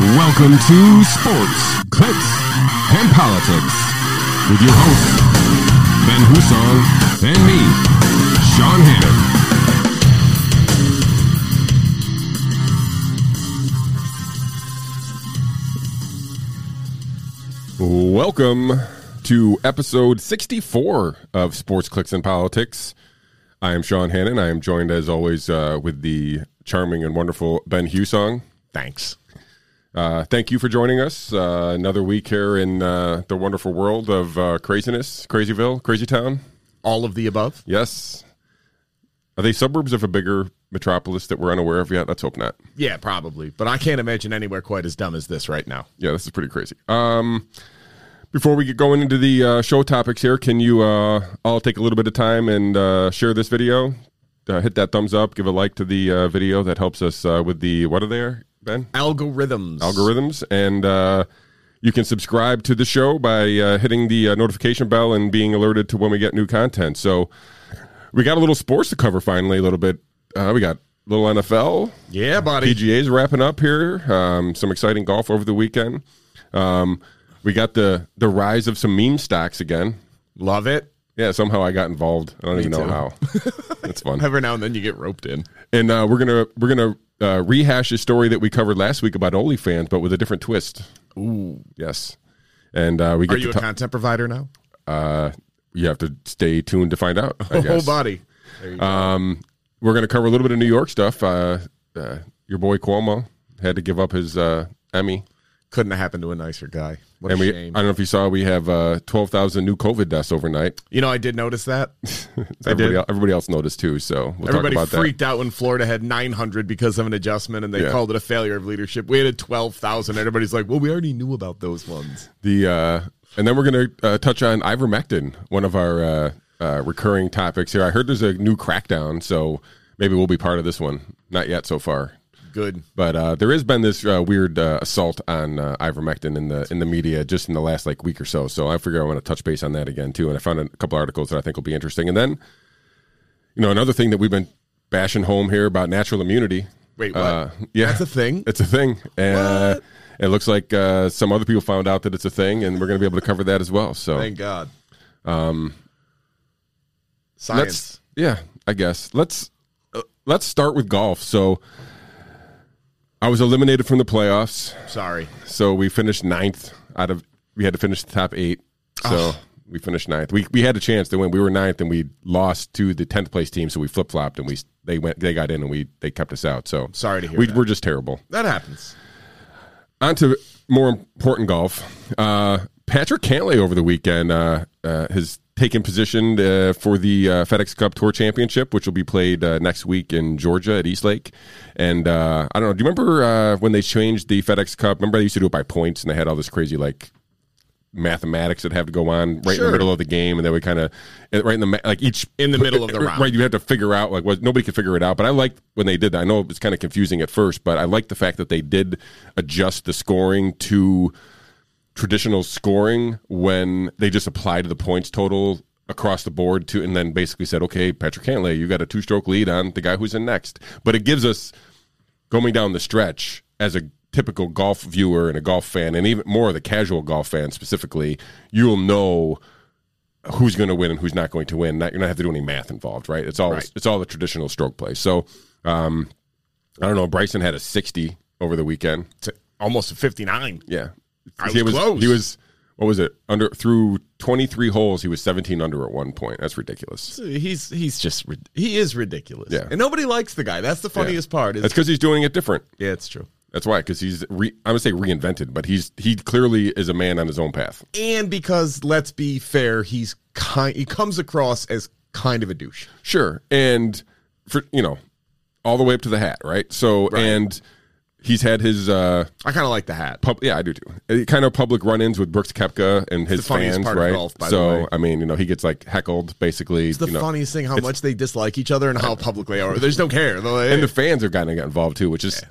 Welcome to Sports, Clicks, and Politics with your hosts, Ben Husong and me, Sean Hannon. Welcome to episode 64 of Sports, Clicks, and Politics. I am Sean Hannon. I am joined, as always, uh, with the charming and wonderful Ben Husong. Thanks. Uh, thank you for joining us. Uh, another week here in uh, the wonderful world of uh, craziness, Crazyville, Crazy Town. All of the above. Yes. Are they suburbs of a bigger metropolis that we're unaware of yet? Let's hope not. Yeah, probably. But I can't imagine anywhere quite as dumb as this right now. Yeah, this is pretty crazy. Um, before we get going into the uh, show topics here, can you uh, all take a little bit of time and uh, share this video? Uh, hit that thumbs up, give a like to the uh, video. That helps us uh, with the what are they, Ben? Algorithms. algorithms and uh, you can subscribe to the show by uh, hitting the uh, notification bell and being alerted to when we get new content so we got a little sports to cover finally a little bit uh, we got a little nfl Yeah, buddy. pga's wrapping up here um, some exciting golf over the weekend um, we got the the rise of some meme stocks again Love it. Yeah somehow i got involved i don't even know too. how That's fun Every now and then you get roped in. and uh, we're gonna we're gonna uh, rehash a story that we covered last week about OnlyFans, but with a different twist. Ooh. Yes, and uh, we Are get you to a ta- content provider now? uh, you have to stay tuned to find out. I Whole guess. body. There you go. Um, we're gonna cover a little bit of New York stuff. Uh, uh, your boy Cuomo had to give up his uh, Emmy, Couldn't have happened to a nicer guy. What and we I don't know if you saw we have uh, twelve thousand new COVID deaths overnight. you know, I did notice that. everybody, did. everybody else noticed too. So we'll Everybody freaked out when Florida had 900 because of an adjustment and they Yeah. called it a failure of leadership. We had 12,000. Everybody's like, well, we already knew about those ones. The uh, and then we're gonna uh, touch on ivermectin, one of our uh, uh, recurring topics here. I heard there's a new crackdown, so maybe we'll be part of this one. Not yet so far. Good. But uh, there has been this uh, weird uh, assault on uh, ivermectin in the in the media just in the last like week or so. So I figure I want to touch base on that again too. And I found a couple articles that I think will be interesting. And then, you know, another thing that we've been bashing home here about natural immunity. Wait, what? Uh, yeah, That's a thing? It's a thing. Uh, it looks like uh, some other people found out that it's a thing, and we're going to be able to cover that as well. So Thank God. Um, Science. yeah i guess let's uh, let's start with golf so i was eliminated from the playoffs Sorry. so we finished ninth out of we had to finish the top eight so we finished ninth we, we had a chance to win we were ninth and we lost to the 10th place team so we flip-flopped and we they went they got in and we they kept us out so Sorry to hear we, that. we're just terrible That happens. on to more important golf. Uh, Patrick Cantlay over the weekend uh, uh, has taken position uh, for the uh, FedEx Cup Tour Championship, which will be played uh, next week in Georgia at East Lake. And uh, I don't know. Do you remember uh, when they changed the FedEx Cup? Remember they used to do it by points, and they had all this crazy like mathematics that have to go on right in the middle of the game, and they would kind of right in the like each In the middle of the round. Right, you have to figure out like what nobody could figure it out. But I liked when they did that. I know it was kind of confusing at first, but I liked the fact that they did adjust the scoring to traditional scoring when they just applied the points total across the board to and then basically said, okay, Patrick Cantlay, you got a two stroke lead on the guy who's in next. But it gives us going down the stretch as a typical golf viewer and a golf fan, and even more the casual golf fan specifically, you'll know who's going to win and who's not going to win. Not, you're not have to do any math involved, right? It's all Right. it's all the traditional stroke play. So, um, I don't know. Bryson had a 60 over the weekend. To almost a 59. Yeah, I he was close. He was what was it under through 23 holes? He was 17 under at one point. That's ridiculous. He's he's just he is ridiculous. Yeah. and nobody likes the guy. That's the funniest part. Is That's because he's doing it different. yeah, it's true. That's why, because he's re, I'm gonna say reinvented, but he's he clearly is a man on his own path. And because let's be fair, he's kind. He comes across as kind of a douche. Sure, and for you know, all the way up to the hat, right? So and he's had his uh I kind of like the hat. pub, yeah, I do too. Kind of public run-ins with Brooks Koepka and his fans, right? golf, so. I mean, you know, he gets like heckled basically. It's the you know, funniest thing how much they dislike each other and how public they are. They just don't care. Like, and the fans are kind of got involved too, which is.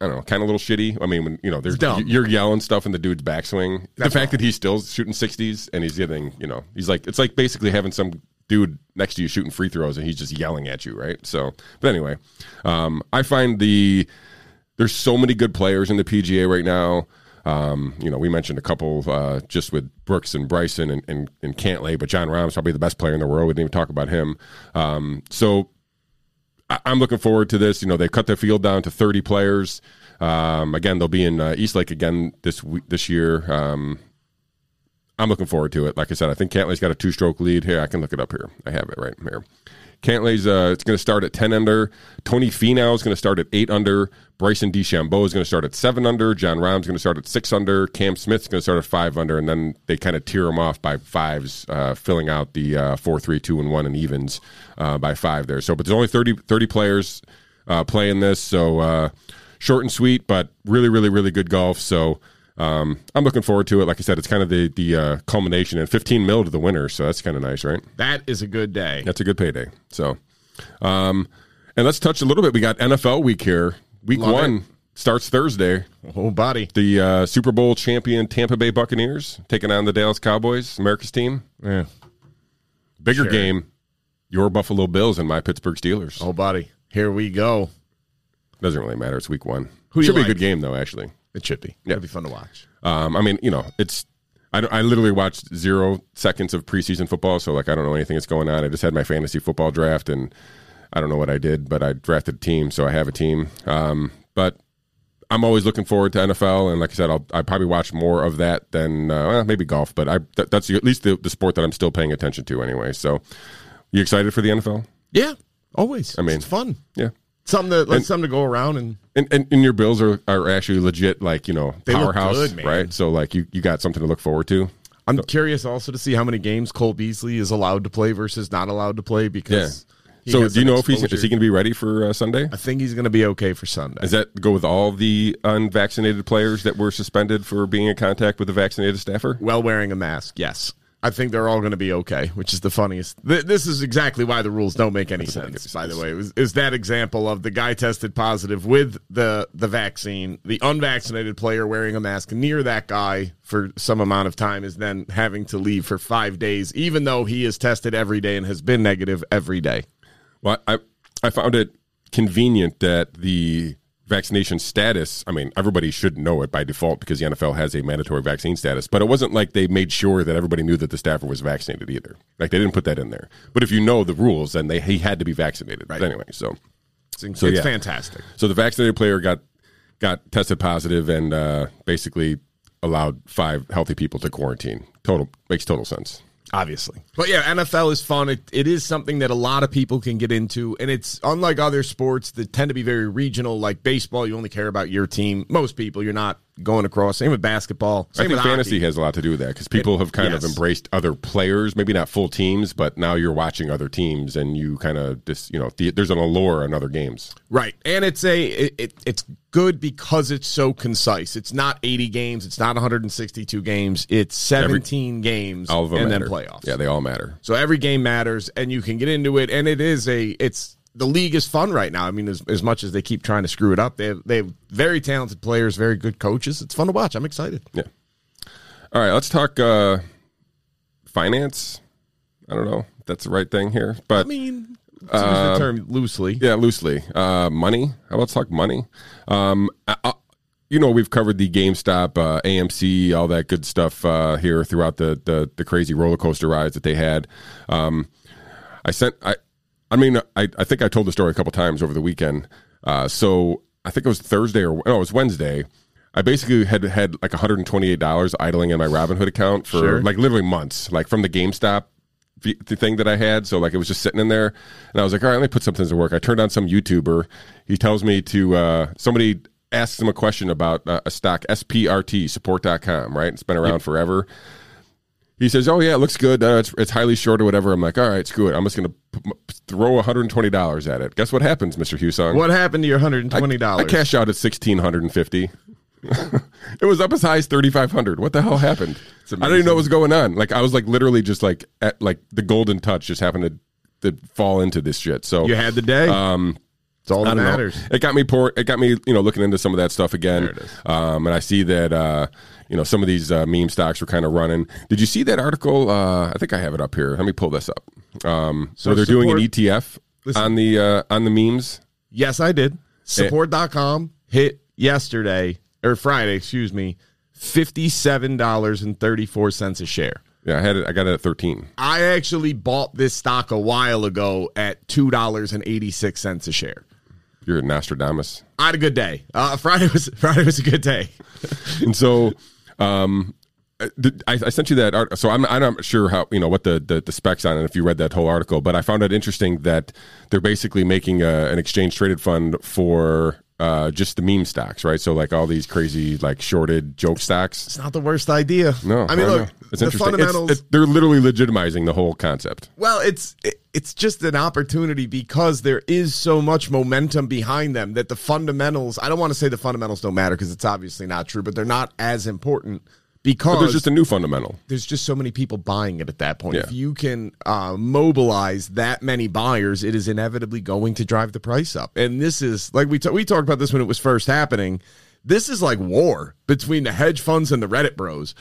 I don't know, kind of a little shitty. I mean, when you know, there's you're yelling stuff in the dude's backswing. The fact all. that he's still shooting sixties and he's getting, you know, he's like it's like basically having some dude next to you shooting free throws and he's just yelling at you, right? So, but anyway, um, I find the there's so many good players in the PGA right now. Um, you know, we mentioned a couple uh, just with Brooks and Bryson and, and, and Cantlay, but Jon Rahm's probably the best player in the world. We didn't even talk about him. Um, so I, am looking forward to this. You know, they cut their field down to 30 players. Um, again, they'll be in uh, East Lake again this week, this year. Um, I'm looking forward to it. Like I said, I think Cantlay's got a two stroke lead. Here, I can look it up here. I have it right here. Cantlay's uh, it's going to start at 10 under. Tony Finau is going to start at 8 under. Bryson DeChambeau is going to start at 7 under. Jon Rahm's going to start at 6 under. Cam Smith's going to start at 5 under. And then they kind of tear them off by fives, uh, filling out the uh, 4 3 2 and 1 and evens uh, by 5 there. So, but there's only 30, 30 players uh, playing this. So, uh, short and sweet, but really, really, really good golf. So, um, I'm looking forward to it. Like I said, it's kind of the the uh, culmination and 15 mil to the winner, so that's kind of nice, right? That is a good day. That's a good payday. So, um, and let's touch a little bit. We got NFL week here. Week Love one it. starts Thursday. Oh, body. The uh, Super Bowl champion Tampa Bay Buccaneers taking on the Dallas Cowboys, America's team. Yeah. Bigger Sure. game, your Buffalo Bills and my Pittsburgh Steelers. Oh, body. Here we go. Doesn't really matter. It's week one. Who you Should be a good game though. Actually, It should be. Yeah. It'd be fun to watch. Um, I mean, you know, it's. I, I literally watched zero seconds of preseason football, so like I don't know anything that's going on. I just had my fantasy football draft, and I don't know what I did, but I drafted a team, so I have a team. Um, but I'm always looking forward to NFL, and like I said, I'll I probably watch more of that than uh, well, maybe golf, but I that, that's at least the, the sport that I'm still paying attention to anyway. So, you excited for the NFL? Yeah. Always. I mean- it's fun. Yeah. Something to, like, something to go around and And, and, and your Bills are, are actually legit, like you know, powerhouse, good, right? So like you you got something to look forward to. I'm curious also to see how many games Cole Beasley is allowed to play versus not allowed to play because. he So do you know if he's is he going to be ready for uh, Sunday? I think he's going to be okay for Sunday. Does that go with all the unvaccinated players that were suspended for being in contact with a vaccinated staffer? Well, wearing a mask, yes. I think they're all going to be okay, which is the funniest. Th- this is exactly why the rules don't make any sense. By the way, was, is that example of the guy tested positive with the the vaccine, the unvaccinated player wearing a mask near that guy for some amount of time is then having to leave for five days, even though he is tested every day and has been negative every day. Well, I I found it convenient that the vaccination status. I mean, everybody should know it by default because the NFL has a mandatory vaccine status. But it wasn't like they made sure that everybody knew that the staffer was vaccinated either. Like they didn't put that in there. But if you know the rules, then they he had to be vaccinated Right. anyway. So. It's, it's yeah. fantastic. So the vaccinated player got got tested positive and uh, basically allowed five healthy people to quarantine. Total makes total sense. Obviously. But yeah, NFL is fun. It, it is something that a lot of people can get into, and it's unlike other sports that tend to be very regional. Like baseball, you only care about your team. Most people, you're not going across. Same with basketball. Same I think with fantasy hockey. has a lot to do with that because people have kind yes. of embraced other players, maybe not full teams, but now you're watching other teams and you kind of just you know the, there's an allure in other games. right, and it's a it, it, it's good because it's so concise. It's not 80 games. It's not 162 games. It's 17 games All of them and matter. then playoffs. Yeah, they all matter. So every game matters, and you can get into it. And it is a it's the league is fun right now. I mean, as, as much as they keep trying to screw it up, they have, they have very talented players, very good coaches. It's fun to watch. I'm excited. Yeah. All right, let's talk uh, finance. I don't know if that's the right thing here, but I mean, let's the term loosely. Yeah, loosely. Uh, money. How about let's talk money? Um, I, I, you know, we've covered the GameStop, uh, AMC, all that good stuff uh, here throughout the, the the crazy roller coaster rides that they had. Um, I sent. I. I mean, I, I think I told the story a couple times over the weekend. Uh, so I think it was Thursday or no, it was Wednesday. I basically had had like $128 idling in my Robinhood account for Sure. like literally months, like from the GameStop the thing that I had. So like it was just sitting in there, and I was like, all right, let me put something to work. I turned on some YouTuber. He tells me to uh, somebody asks him a question about uh, a stock SPRT support.com, right? It's been around forever. He says, "Oh yeah, it looks good. Uh, it's, it's highly short or whatever." I'm like, "All right, screw it. I'm just gonna throw 120 dollars at it." Guess what happens, Mister Husong? What happened to your $120? I cashed out at 1650. it was up as high as 3500. What the hell happened? I didn't even know what was going on. Like I was like literally just like at like the golden touch just happened to to fall into this shit. So you had the day. Um, it's all that don't know. matters. It got me poor. It got me, you know, looking into some of that stuff again. There it is. Um, and I see that, uh, you know, some of these uh, meme stocks were kind of running. Did you see that article? Uh, I think I have it up here. Let me pull this up. Um, so, So they're doing an ETF Listen. on the uh, on the memes. Yes, I did. Support.com hit yesterday or Friday, excuse me, fifty-seven dollars and thirty-four cents a share. Yeah, I had it. I got it at thirteen. I actually bought this stock a while ago at two dollars and eighty-six cents a share. You're a Nostradamus. I had a good day. Uh, Friday was Friday was a good day. and so um I, I sent you that art so I'm, I'm not sure how you know what the, the, the specs on it if you read that whole article but i found it interesting that they're basically making a, an exchange traded fund for uh, just the meme stocks, right? So like all these crazy like shorted joke stocks. It's not the worst idea. No, I mean, I look, it's the interesting. fundamentals. It's, it, they're literally legitimizing the whole concept. Well, it's it, it's just an opportunity because there is so much momentum behind them that the fundamentals. I don't want to say the fundamentals don't matter because it's obviously not true, but they're not as important because But there's just a new fundamental. there's just so many people buying it at that point. Yeah. If you can uh, mobilize that many buyers, it is inevitably going to drive the price up. And this is like we ta- we talked about this when it was first happening. This is like war between the hedge funds and the Reddit bros,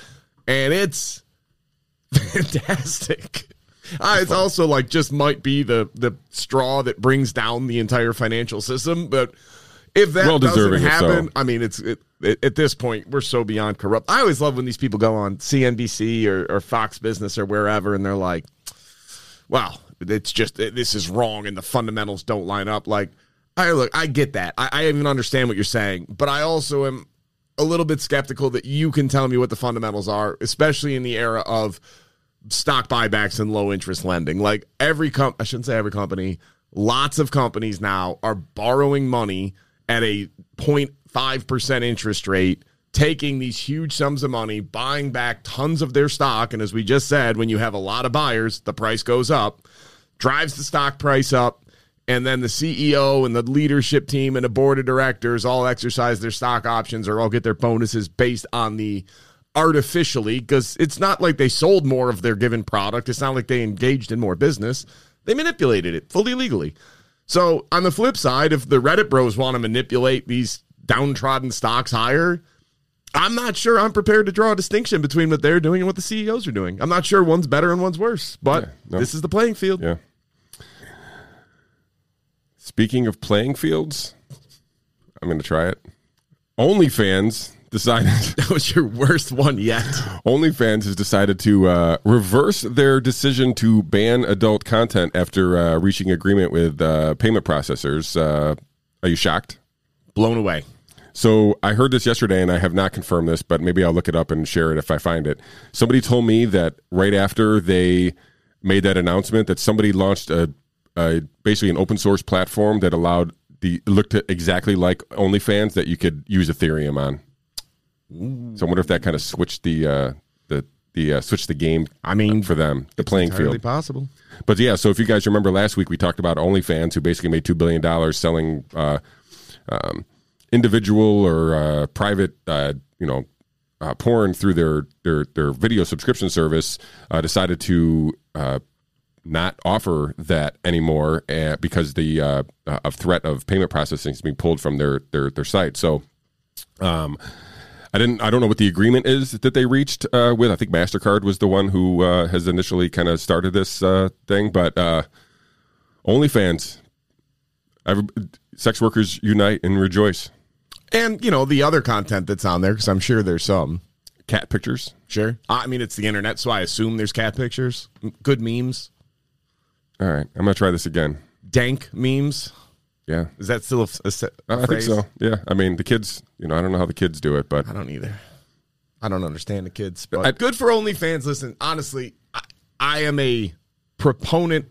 and it's fantastic. Uh, it's also like just might be the the straw that brings down the entire financial system, but if that Well doesn't if so. happen, I mean, it's it, it, at this point we're so beyond corrupt. I always love when these people go on CNBC or, or Fox Business or wherever, and they're like, "Well, it's just this is wrong, and the fundamentals don't line up." Like, I look, I get that. I, I even understand what you're saying, but I also am a little bit skeptical that you can tell me what the fundamentals are, especially in the era of stock buybacks and low interest lending. Like every comp, I shouldn't say every company. Lots of companies now are borrowing money at a 0.5% interest rate, taking these huge sums of money, buying back tons of their stock. And as we just said, when you have a lot of buyers, the price goes up, drives the stock price up. And then the CEO and the leadership team and the board of directors all exercise their stock options or all get their bonuses based on the artificially because it's not like they sold more of their given product. It's not like they engaged in more business. They manipulated it fully legally. So on the flip side, if the Reddit bros want to manipulate these downtrodden stocks higher, I'm not sure I'm prepared to draw a distinction between what they're doing and what the CEOs are doing. I'm not sure one's better and one's worse, but Yeah, no. this is the playing field. Yeah. Speaking of playing fields, I'm going to try it. OnlyFans decided. That was your worst one yet. OnlyFans has decided to uh, reverse their decision to ban adult content after uh, reaching agreement with uh, payment processors. Uh, are you shocked? Blown away. So I heard this yesterday, and I have not confirmed this, but maybe I'll look it up and share it if I find it. Somebody told me that right after they made that announcement, that somebody launched a, a basically an open source platform that allowed the looked exactly like OnlyFans that you could use Ethereum on. So I wonder if that kind of switched the uh, the the uh, switched the game. I mean, for them, the playing field. possible. But yeah, so if you guys remember last week, we talked about OnlyFans, who basically made two billion dollars selling uh, um, individual or uh, private, uh, you know, uh, porn through their their their video subscription service. Uh, decided to uh, not offer that anymore uh, because the uh, uh, of threat of payment processing is being pulled from their their their site. So. Um, I didn't. I don't know what the agreement is that they reached uh, with. I think Mastercard was the one who uh, has initially kind of started this uh, thing. But uh, OnlyFans, every, sex workers unite and rejoice. And, you know, the other content that's on there, because I'm sure there's some. Cat pictures. Sure. I mean, it's the internet, so I assume there's cat pictures, good memes, All right, I'm gonna try this again. dank memes. Yeah, Is that still a, a, a I think so. Yeah, I mean the kids. You know, I don't know how the kids do it, but I don't either. I don't understand the kids, but I- good for OnlyFans. Listen, honestly, I, I am a proponent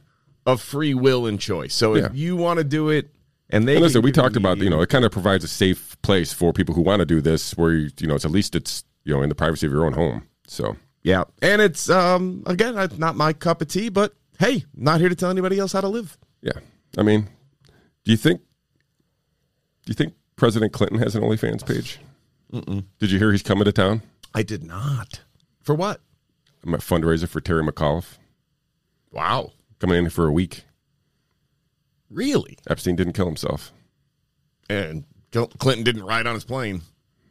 of free will and choice. So if Yeah. you want to do it, and they And listen, we talked about you know it kind of provides a safe place for people who want to do this, where you, you know it's at least it's you know in the privacy of your own home. So yeah, and it's um again, it's not my cup of tea, but hey, not here to tell anybody else how to live. yeah, I mean, do you think do you think President Clinton has an OnlyFans page? Did you hear he's coming to town? I did not. For what? I'm a fundraiser for Terry McAuliffe Wow, coming in for a week. really? Epstein didn't kill himself, And Clinton didn't ride on his plane.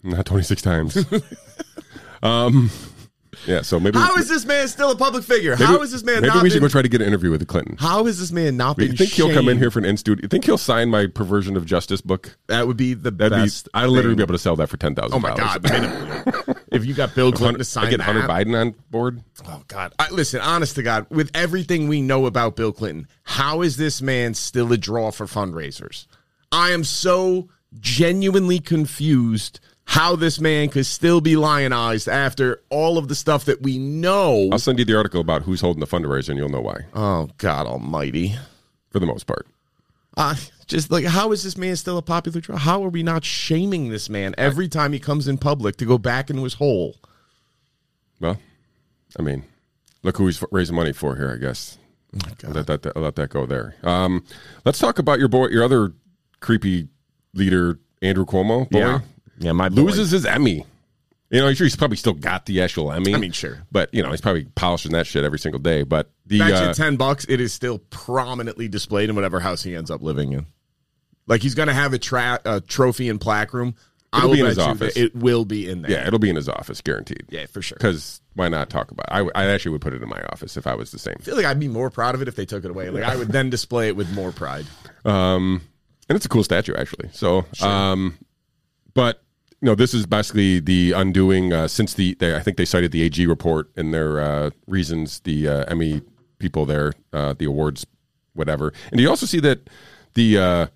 not 26 times. um, Yeah, so maybe How is this man still a public figure? maybe, How is this man Maybe not we should been, go try to get an interview with the Clinton. How is this man not You think he'll come in here for an in studio? You think he'll sign my perversion of justice book? That would be the That'd best. be. I'd literally be able to sell that for ten thousand. Oh my god! if you got Bill Clinton to sign I get Hunter Biden on board. Oh God! I, listen, honest to God, with everything we know about Bill Clinton, how is this man still a draw for fundraisers? I am so genuinely confused how this man could still be lionized after all of the stuff that we know. I'll send you the article about who's holding the fundraiser, and you'll know why. Oh God Almighty! For the most part, Uh, just like how is this man still a popular draw? How are we not shaming this man every time he comes in public to go back into his hole? well, I mean, look who he's raising money for here. I guess. I'll let that, I'll let that go there. Um, let's talk about your boy, your other creepy leader, Andrew Cuomo. Boy, Yeah. Yeah, my boy. loses his Emmy. You know, sure he's probably still got the actual Emmy. I mean, sure. but you know, he's probably polishing that shit every single day. But the uh, ten bucks, it is still prominently displayed in whatever house he ends up living in. Like he's going to have a, tra- a trophy and plaque room. It'll be in his office. it will be in there. yeah, it'll be in his office, guaranteed. yeah, for sure. Because why not talk about? It? I I actually would put it in my office if I was the same. I feel like I'd be more proud of it if they took it away. Like I would then display it with more pride. Um, and it's a cool statue actually. So, um, but you know, this is basically the undoing uh, since the they, I think they cited the AG report in their uh, reasons. The uh, Emmy people there, uh, the awards, whatever. And you also see that the uh,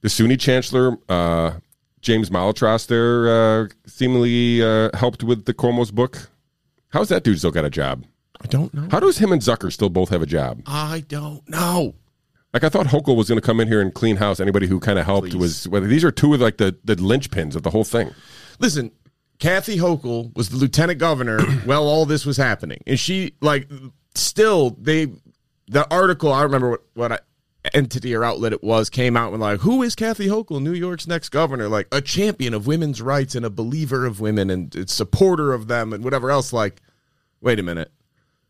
the SUNY chancellor uh, James Malatras there uh, seemingly uh, helped with the Cuomo's book? How's that dude still got a job? I don't know. How does him and Zucker still both have a job? I don't know. Like I thought Hochul was going to come in here and clean house. Anybody who kind of helped Please. was whether these are two of like the the linchpins of the whole thing. Listen, Kathy Hochul was the lieutenant governor while all this was happening, and she like still they the article. I remember what what I, entity or outlet it was came out with like, who is Kathy Hochul, New York's next governor? Like a champion of women's rights and a believer of women and a supporter of them and whatever else. Like, wait a minute,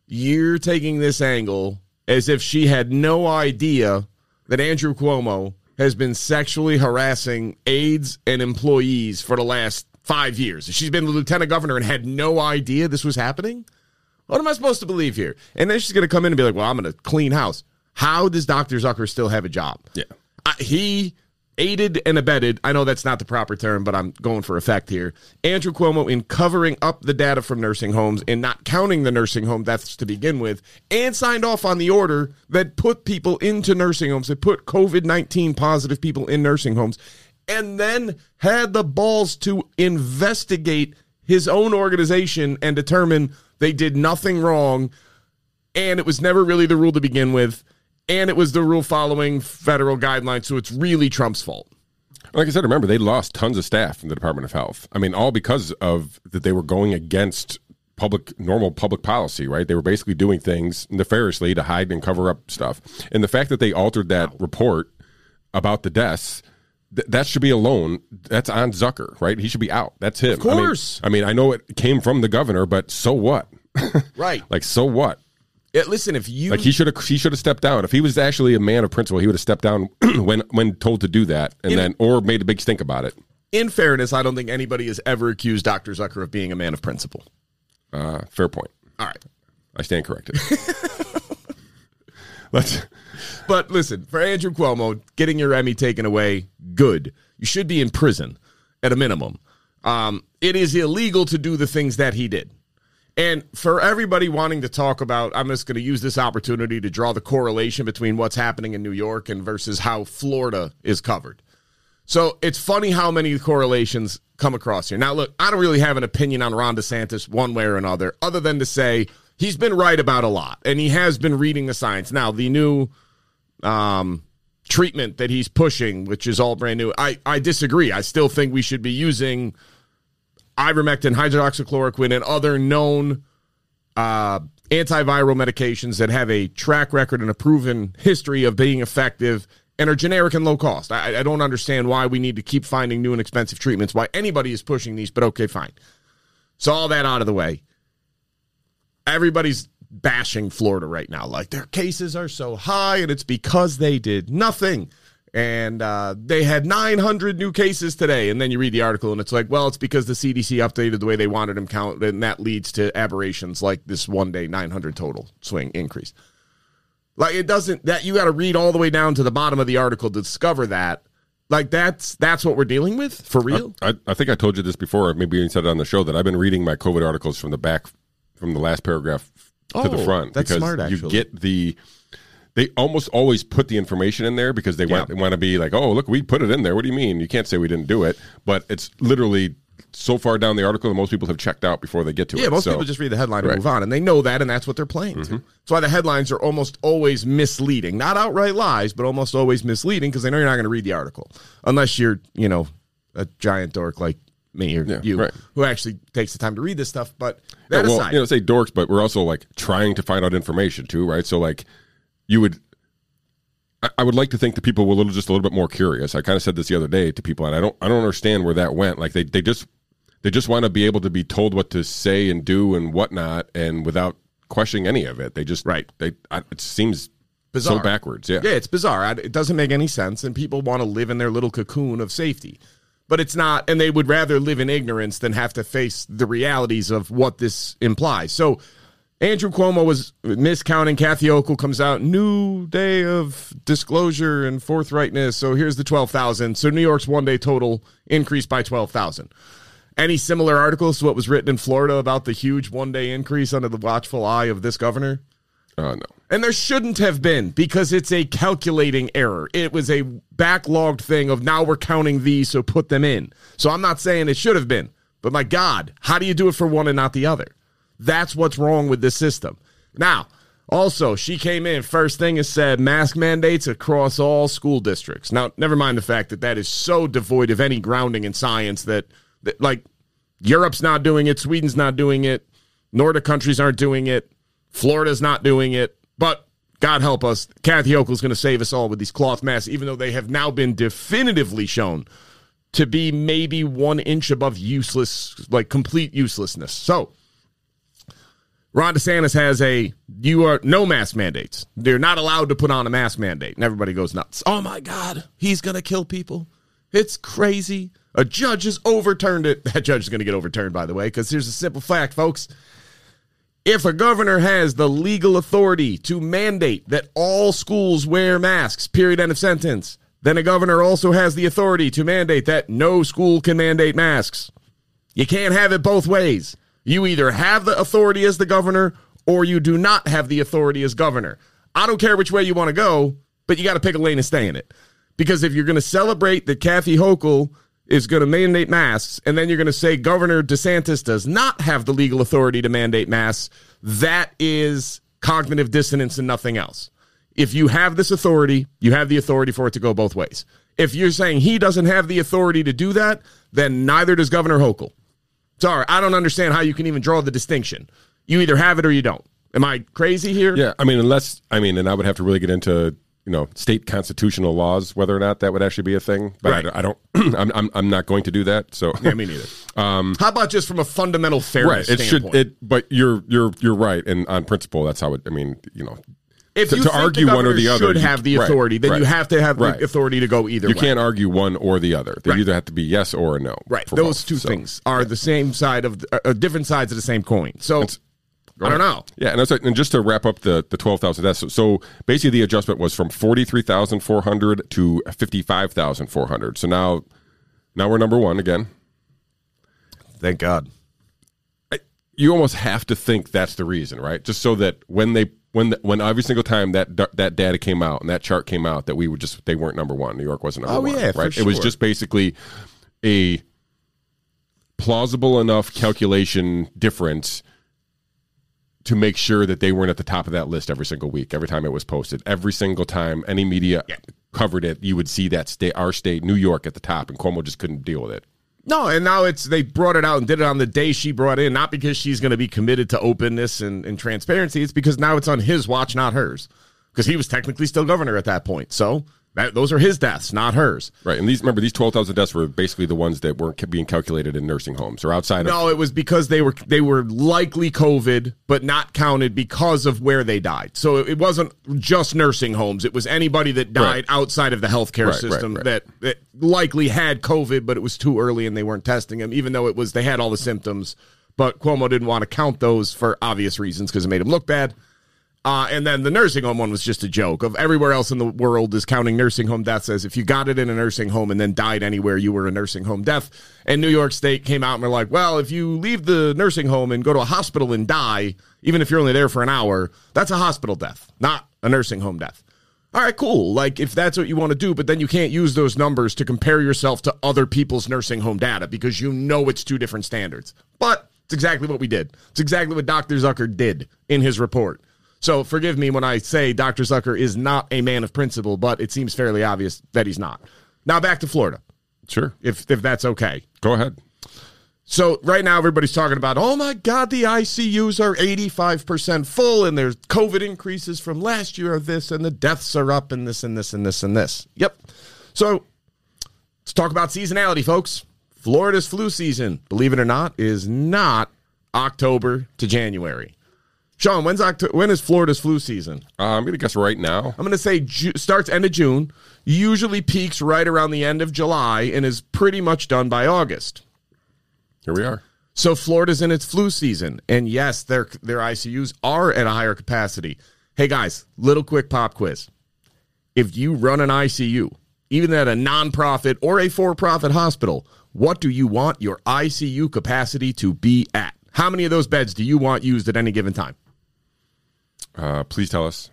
you're taking this angle as if she had no idea that Andrew Cuomo has been sexually harassing aides and employees for the last five years. She's been the lieutenant governor and had no idea this was happening. What am I supposed to believe here? And then she's going to come in and be like, "Well, I'm going to clean house." How does Dr. Zucker still have a job? Yeah. I, he aided and abetted. I know that's not the proper term, but I'm going for effect here. Andrew Cuomo in covering up the data from nursing homes and not counting the nursing home deaths to begin with, and signed off on the order that put people into nursing homes, that put COVID 19 positive people in nursing homes, and then had the balls to investigate his own organization and determine they did nothing wrong and it was never really the rule to begin with, and it was the rule following federal guidelines, so it's really Trump's fault. Like I said, remember they lost tons of staff in the Department of Health. I mean, all because of that they were going against public normal public policy, right? They were basically doing things nefariously to hide and cover up stuff. And the fact that they altered that report about the deaths. th- That should be alone. That's on Zucker, right? He should be out. That's him. Of course. I mean, I, mean, I know it came from the governor, but so what? Right. Like, so what? Yeah, listen, if you Like he should have he should have stepped down. If he was actually a man of principle, he would have stepped down when when told to do that, and In- then or made a big stink about it. in fairness, I don't think anybody has ever accused Dr. Zucker of being a man of principle. Uh, fair point. All right. I stand corrected. Let's. But listen, for Andrew Cuomo, getting your Emmy taken away, good. You should be in prison at a minimum. Um, it is illegal to do the things that he did. And for everybody wanting to talk about, I'm just going to use this opportunity to draw the correlation between what's happening in New York and versus how Florida is covered. So it's funny how many correlations come across here. Now, look, I don't really have an opinion on Ron DeSantis one way or another, other than to say he's been right about a lot and he has been reading the science. Now, the new um, treatment that he's pushing, which is all brand new, I, I disagree. I still think we should be using ivermectin, hydroxychloroquine, and other known uh, antiviral medications that have a track record and a proven history of being effective and are generic and low cost. I, I don't understand why we need to keep finding new and expensive treatments, why anybody is pushing these, but okay, fine. So, all that out of the way. Everybody's bashing Florida right now. Like their cases are so high, and it's because they did nothing. And uh, they had 900 new cases today. And then you read the article, and it's like, well, it's because the CDC updated the way they wanted them count, and that leads to aberrations like this one day 900 total swing increase. Like it doesn't that you got to read all the way down to the bottom of the article to discover that. Like that's that's what we're dealing with for real. I, I think I told you this before. Maybe you said it on the show that I've been reading my COVID articles from the back, from the last paragraph to the Oh, front that's because smart, you get the. They almost always put the information in there because they want Yeah. want to be like, oh, look, we put it in there. What do you mean? You can't say we didn't do it. But it's literally so far down the article that most people have checked out before they get to it. Yeah, most So- people just read the headline and move on, and they know that, and that's what they're playing to. Mm-hmm. That's why the headlines are almost always misleading. Not outright lies, but almost always misleading because they know you're not going to read the article unless you're, you know, a giant dork like me or Yeah, you, right. who actually takes the time to read this stuff. But Yeah, well, aside, you know, say dorks, but we're also like trying to find out information too, right? So like, you would, I, would like to think that people were a little, just a little bit more curious. I kind of said this the other day to people, and I don't, I don't understand where that went. Like they, they just, they just want to be able to be told what to say and do and whatnot, and without questioning any of it. They just, Right. They, I, it seems Bizarre. so backwards. Yeah. Yeah, it's bizarre. I- It doesn't make any sense, and people want to live in their little cocoon of safety. But it's not, and they would rather live in ignorance than have to face the realities of what this implies. So, Andrew Cuomo was miscounting. Kathy Hochul comes out, new day of disclosure and forthrightness. So here's the 12,000. So New York's one day total increased by 12,000. Any similar articles to what was written in Florida about the huge one day increase under the watchful eye of this governor? Uh, no. And there shouldn't have been because it's a calculating error. It was a backlogged thing of now we're counting these, so put them in. So I'm not saying it should have been, but my God, how do you do it for one and not the other? That's what's wrong with this system. Now, also, she came in, first thing is said mask mandates across all school districts. Now, never mind the fact that that is so devoid of any grounding in science that, that like, Europe's not doing it, Sweden's not doing it, Nordic countries aren't doing it, Florida's not doing it, but God help us, Kathy Hochul's going to save us all with these cloth masks, even though they have now been definitively shown to be maybe one inch above useless, like complete uselessness. So, Ron DeSantis has a you are no mask mandates. They're not allowed to put on a mask mandate, and everybody goes nuts. Oh my God, he's to kill people. It's crazy. A judge has overturned it. That judge is to get overturned, by the way, because here's a simple fact, folks. If a governor has the legal authority to mandate that all schools wear masks, period, end of sentence, then a governor also has the authority to mandate that no school can mandate masks. You can't have it both ways. You either have the authority as the governor or you do not have the authority as governor. I don't care which way you want to go, but you got to pick a lane and stay in it. Because if you're going to celebrate that Kathy Hochul is going to mandate masks, and then you're going to say Governor DeSantis does not have the legal authority to mandate masks, that is cognitive dissonance and nothing else. If you have this authority, you have the authority for it to go both ways. If you're saying he doesn't have the authority to do that, then neither does Governor Hochul. Sorry, I don't understand how you can even draw the distinction. You either have it or you don't. Am I crazy here? Yeah, I mean, unless I mean, and I would have to really get into you know state constitutional laws whether or not that would actually be a thing. But Right. I, I don't. I'm, I'm I'm not going to do that. So Yeah, me neither. Um, How about just from a fundamental fairness right, it should. It, but you're you're you're right, and on principle, that's how it. I mean, you know, if to- you to argue one or the other, should have the right, authority, then you have to have right. the authority to go either you way. can't argue one or the other. They Right. either have to be yes or a no. Right. Those both. two So- things are the same side of the, uh, different sides of the same coin. So It's, I don't know. Yeah, and, and just to wrap up the the twelve thousand deaths. So, so basically, the adjustment was from forty three thousand four hundred to fifty five thousand four hundred. So now, now we're number one again. Thank God. You almost have to think that's the reason, right? Just so that when they when the, when every single time that that data came out and that chart came out, that we would just they weren't number one. New York wasn't number Oh, one. yeah, right? It was just basically a plausible enough calculation difference to make sure that they weren't at the top of that list every single week, every time it was posted, every single time any media covered it, you would see that state, our state, New York, at the top, and Cuomo just couldn't deal with it. No, and now it's they brought it out and did it on the day she brought in, not because she's going to be committed to openness and, and transparency. It's because now it's on his watch, not hers, because he was technically still governor at that point. So That, those are his deaths, not hers. Right, and these remember these twelve thousand deaths were basically the ones that weren't being calculated in nursing homes or outside. No, of, it was because they were they were likely COVID, but not counted because of where they died. So it wasn't just nursing homes; it was anybody that died Right. outside of the healthcare right, system right. that that likely had COVID, but it was too early and they weren't testing them, even though it was they had all the symptoms. But Cuomo didn't want to count those for obvious reasons because it made him look bad. Uh, and then the nursing home one was just a joke. Of everywhere else in the world is counting nursing home deaths as if you got it in a nursing home and then died anywhere, you were a nursing home death. And New York State came out and were like, well, if you leave the nursing home and go to a hospital and die, even if you're only there for an hour, that's a hospital death, not a nursing home death. All right, cool. Like if that's what you want to do, but then you can't use those numbers to compare yourself to other people's nursing home data because you know it's two different standards. But it's exactly what we did. It's exactly what Dr. Zucker did in his report. So forgive me when I say Dr. Zucker is not a man of principle, but it seems fairly obvious that he's not. Now back to Florida, sure, if if that's okay. go ahead. So right now everybody's talking about, oh my God, the ICUs are 85% full and there's COVID increases from last year of this and the deaths are up and this and this and this and this. Yep. So let's talk about seasonality, folks. Florida's flu season, believe it or not, is not October to January. Sean, when's when is Florida's flu season? Uh, I'm going to guess right now. I'm going to say Ju- starts end of June, usually peaks right around the end of July, and is pretty much done by August. Here we are. So Florida's in its flu season, and yes, their their ICUs are at a higher capacity. Hey guys, little quick pop quiz: If you run an ICU, even at a nonprofit or a for-profit hospital, what do you want your ICU capacity to be at? How many of those beds do you want used at any given time? Uh, please tell us.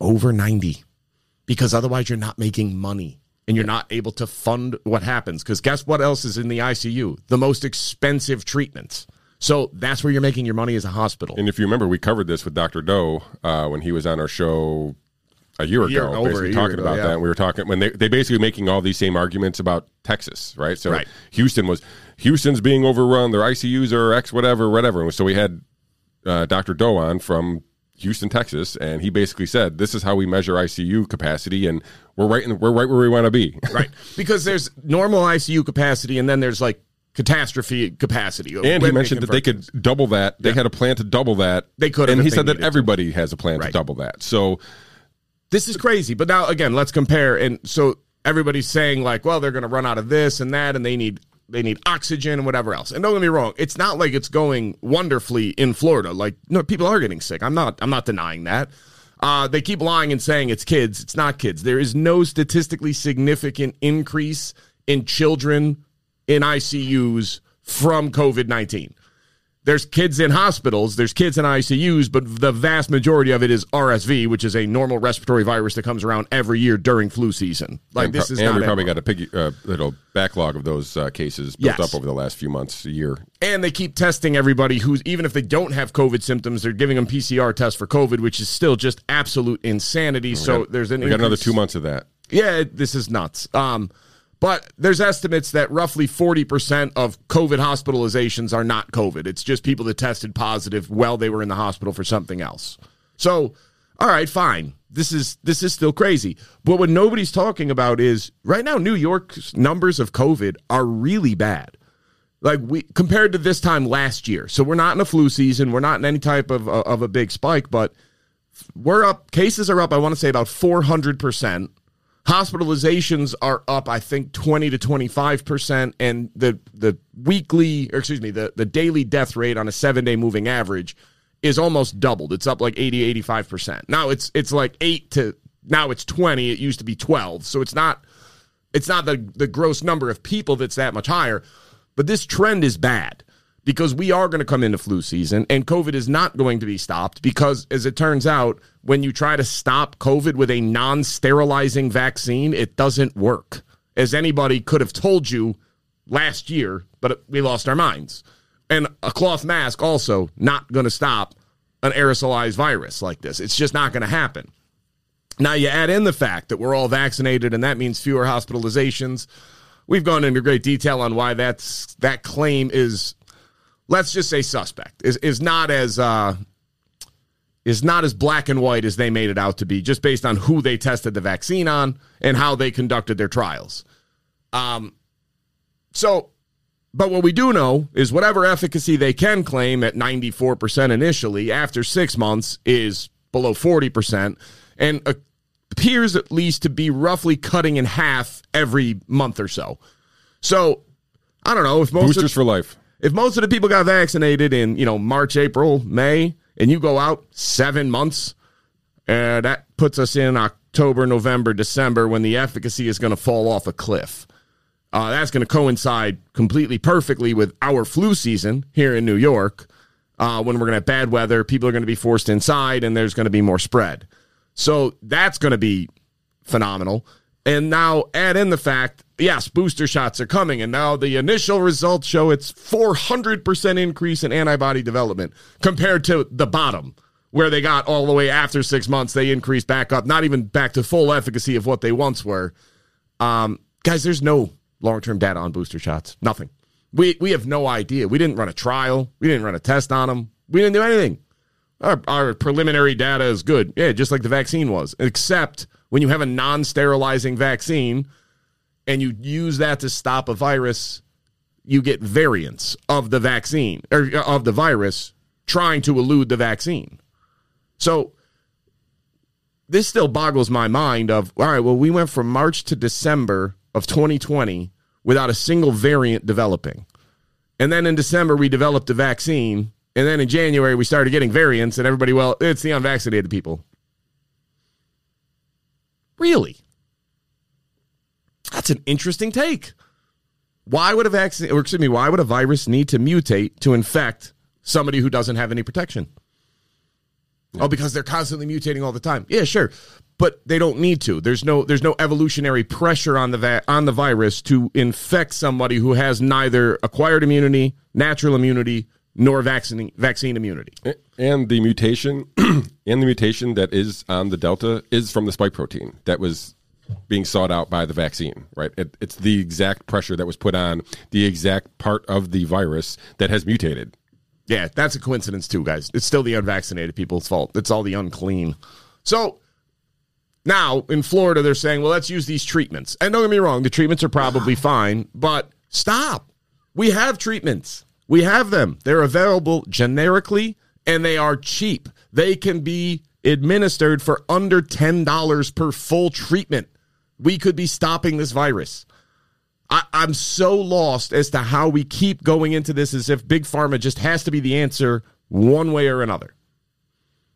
Over ninety, because otherwise you're not making money. And you're not able to fund what happens. Because guess what else is in the ICU? The most expensive treatments. So that's where you're making your money as a hospital. And if you remember, we covered this with Dr. Doe uh, when he was on our show a year year- ago, basically talking ago, about yeah. that. And we were talking when they they basically making all these same arguments about Texas, right? So Right. Houston was Houston's being overrun. Their ICUs are X whatever, whatever. So we had uh, Dr. Doe on from Houston, Texas, and he basically said, "This is how we measure ICU capacity, and we're right in, we're right where we want to be." right because there's normal icu capacity and then there's like catastrophe capacity And he mentioned that they could double that. They had a plan to double that. They could and he said that needed to. everybody has a plan Right. to double that. So this is crazy but now again let's compare and so everybody's saying like well they're going to run out of this and that and they need they need oxygen and whatever else. And don't get me wrong it's not like it's going wonderfully in florida. Like no people are getting sick. I'm not i'm not denying that. Uh, they keep lying and saying it's kids. It's not kids. There is no statistically significant increase in children in icus from covid-19 there's kids in hospitals, there's kids in ICUs, but the vast majority of it is RSV, which is a normal respiratory virus that comes around every year during flu season. Like and, this pro- is and we probably got a piggy, uh, little backlog of those uh, cases built Yes. up over the last few months, a year. and they keep testing everybody who's even if they don't have COVID symptoms, they're giving them PCR tests for COVID, which is still just absolute insanity. so there's an We got another two months of that. Yeah, it- this is nuts. Um, but there's estimates that roughly 40% of COVID hospitalizations are not COVID. It's just people that tested positive while they were in the hospital for something else. So, all right, fine. This is this is still crazy. But what nobody's talking about is right now New York's numbers of COVID are really bad. Like we compared to this time last year. So we're not in a flu season, we're not in any type of of a big spike, but we're up cases are up I want to say about 400%. Hospitalizations are up, I think, 20 to 25%. And the, the weekly, or excuse me, the, the daily death rate on a seven day moving average is almost doubled. It's up like 80, 85%. Now it's, it's like eight to, now it's 20. It used to be 12. So it's not, it's not the, the gross number of people that's that much higher, but this trend is bad because we are going to come into flu season and COVID is not going to be stopped because, as it turns out, when you try to stop COVID with a non sterilizing vaccine, it doesn't work. As anybody could have told you last year, but we lost our minds. And a cloth mask also not going to stop an aerosolized virus like this. It's just not going to happen. Now you add in the fact that we're all vaccinated and that means fewer hospitalizations. We've gone into great detail on why that's that claim is let's just say suspect is is not as uh is not as black and white as they made it out to be, just based on who they tested the vaccine on and how they conducted their trials. Um, so, but what we do know is whatever efficacy they can claim at 94% initially, after six months is below 40%, and appears at least to be roughly cutting in half every month or so. So, I don't know if most boosters of, for life. If most of the people got vaccinated in you know March, April, May, and you go out seven months, uh, that puts us in October, November, December when the efficacy is going to fall off a cliff. Uh, that's going to coincide completely perfectly with our flu season here in New York uh, when we're going to have bad weather. People are going to be forced inside and there's going to be more spread. So that's going to be phenomenal. And now add in the fact, yes, booster shots are coming. And now the initial results show it's 400% increase in antibody development compared to the bottom, where they got all the way after six months. They increased back up, not even back to full efficacy of what they once were. Um, guys, there's no long term data on booster shots. Nothing. We we have no idea. We didn't run a trial. We didn't run a test on them. We didn't do anything. Our, our preliminary data is good. Yeah, just like the vaccine was, except when you have a non sterilizing vaccine and you use that to stop a virus, you get variants of the vaccine or uh, of the virus trying to elude the vaccine. So this still boggles my mind of all right, well, we went from March to December of 2020 without a single variant developing. And then in December, we developed a vaccine. And then in January, we started getting variants, and everybody, well, it's the unvaccinated people. Really? That's an interesting take. Why would a vaccine, or excuse me, why would a virus need to mutate to infect somebody who doesn't have any protection? Oh, because they're constantly mutating all the time. Yeah, sure but they don't need to. There's no there's no evolutionary pressure on the va- on the virus to infect somebody who has neither acquired immunity, natural immunity, nor vaccine vaccine immunity. And the mutation and the mutation that is on the delta is from the spike protein that was being sought out by the vaccine, right? It, it's the exact pressure that was put on the exact part of the virus that has mutated. Yeah, that's a coincidence too, guys. It's still the unvaccinated people's fault. It's all the unclean. So now, in Florida, they're saying, well, let's use these treatments. And don't get me wrong, the treatments are probably fine, but stop. We have treatments. We have them. They're available generically and they are cheap. They can be administered for under $10 per full treatment. We could be stopping this virus. I, am so lost as to how we keep going into this as if Big Pharma just has to be the answer one way or another.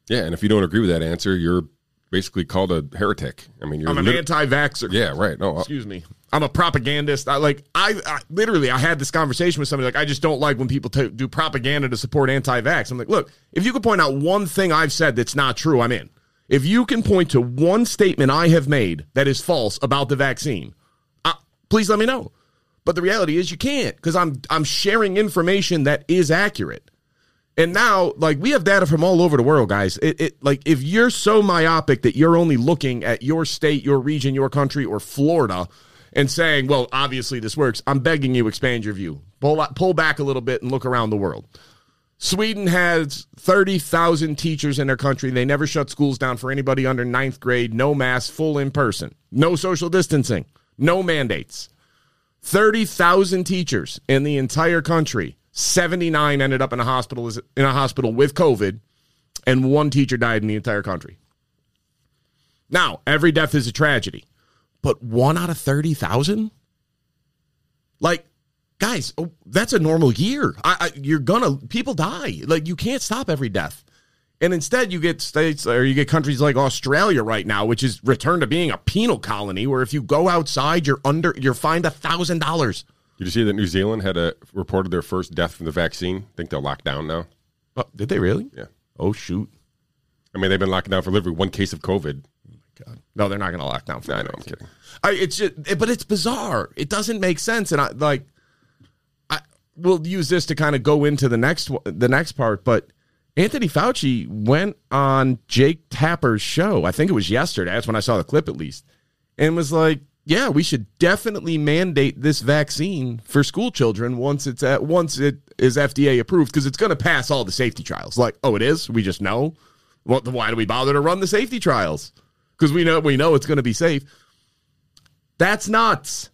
Yeah, and if you don't agree with that answer, you're basically called a heretic. I mean, you're I'm an lit- anti-vaxxer. Yeah, right. No, uh, excuse me. I'm a propagandist. I like. I, I, literally. I had this conversation with somebody. Like, I just don't like when people t- do propaganda to support anti-vax. I'm like, look, if you could point out one thing I've said that's not true, I'm in. If you can point to one statement I have made that is false about the vaccine, please let me know. But the reality is, you can't because I'm I'm sharing information that is accurate. And now, like we have data from all over the world, guys. It, it, like if you're so myopic that you're only looking at your state, your region, your country, or Florida, and saying, "Well, obviously this works," I'm begging you, expand your view, pull pull back a little bit, and look around the world. Sweden has 30,000 teachers in their country. They never shut schools down for anybody under ninth grade. No mask, full in person, no social distancing, no mandates. 30,000 teachers in the entire country 79 ended up in a hospital in a hospital with COVID, and one teacher died in the entire country. Now, every death is a tragedy, but one out of 30,000? Like, guys, oh, that's a normal year. I, I, you're gonna, people die. Like, you can't stop every death. And instead, you get states or you get countries like Australia right now, which is returned to being a penal colony, where if you go outside, you're under, you're fined a thousand dollars. Did you see that New Zealand had a, reported their first death from the vaccine? I think they're locked down now. Oh, did they really? Yeah. Oh shoot. I mean, they've been locked down for literally one case of COVID. Oh god. No, they're not going to lock down. For no, I know. I'm kidding. I, it's just, but it's bizarre. It doesn't make sense, and I like. We'll use this to kind of go into the next the next part, but. Anthony Fauci went on Jake Tapper's show. I think it was yesterday. That's when I saw the clip, at least, and was like, yeah, we should definitely mandate this vaccine for school children once it's at once it is FDA approved because it's going to pass all the safety trials. Like, oh, it is. We just know. Well, why do we bother to run the safety trials? Because we know we know it's going to be safe. That's nuts.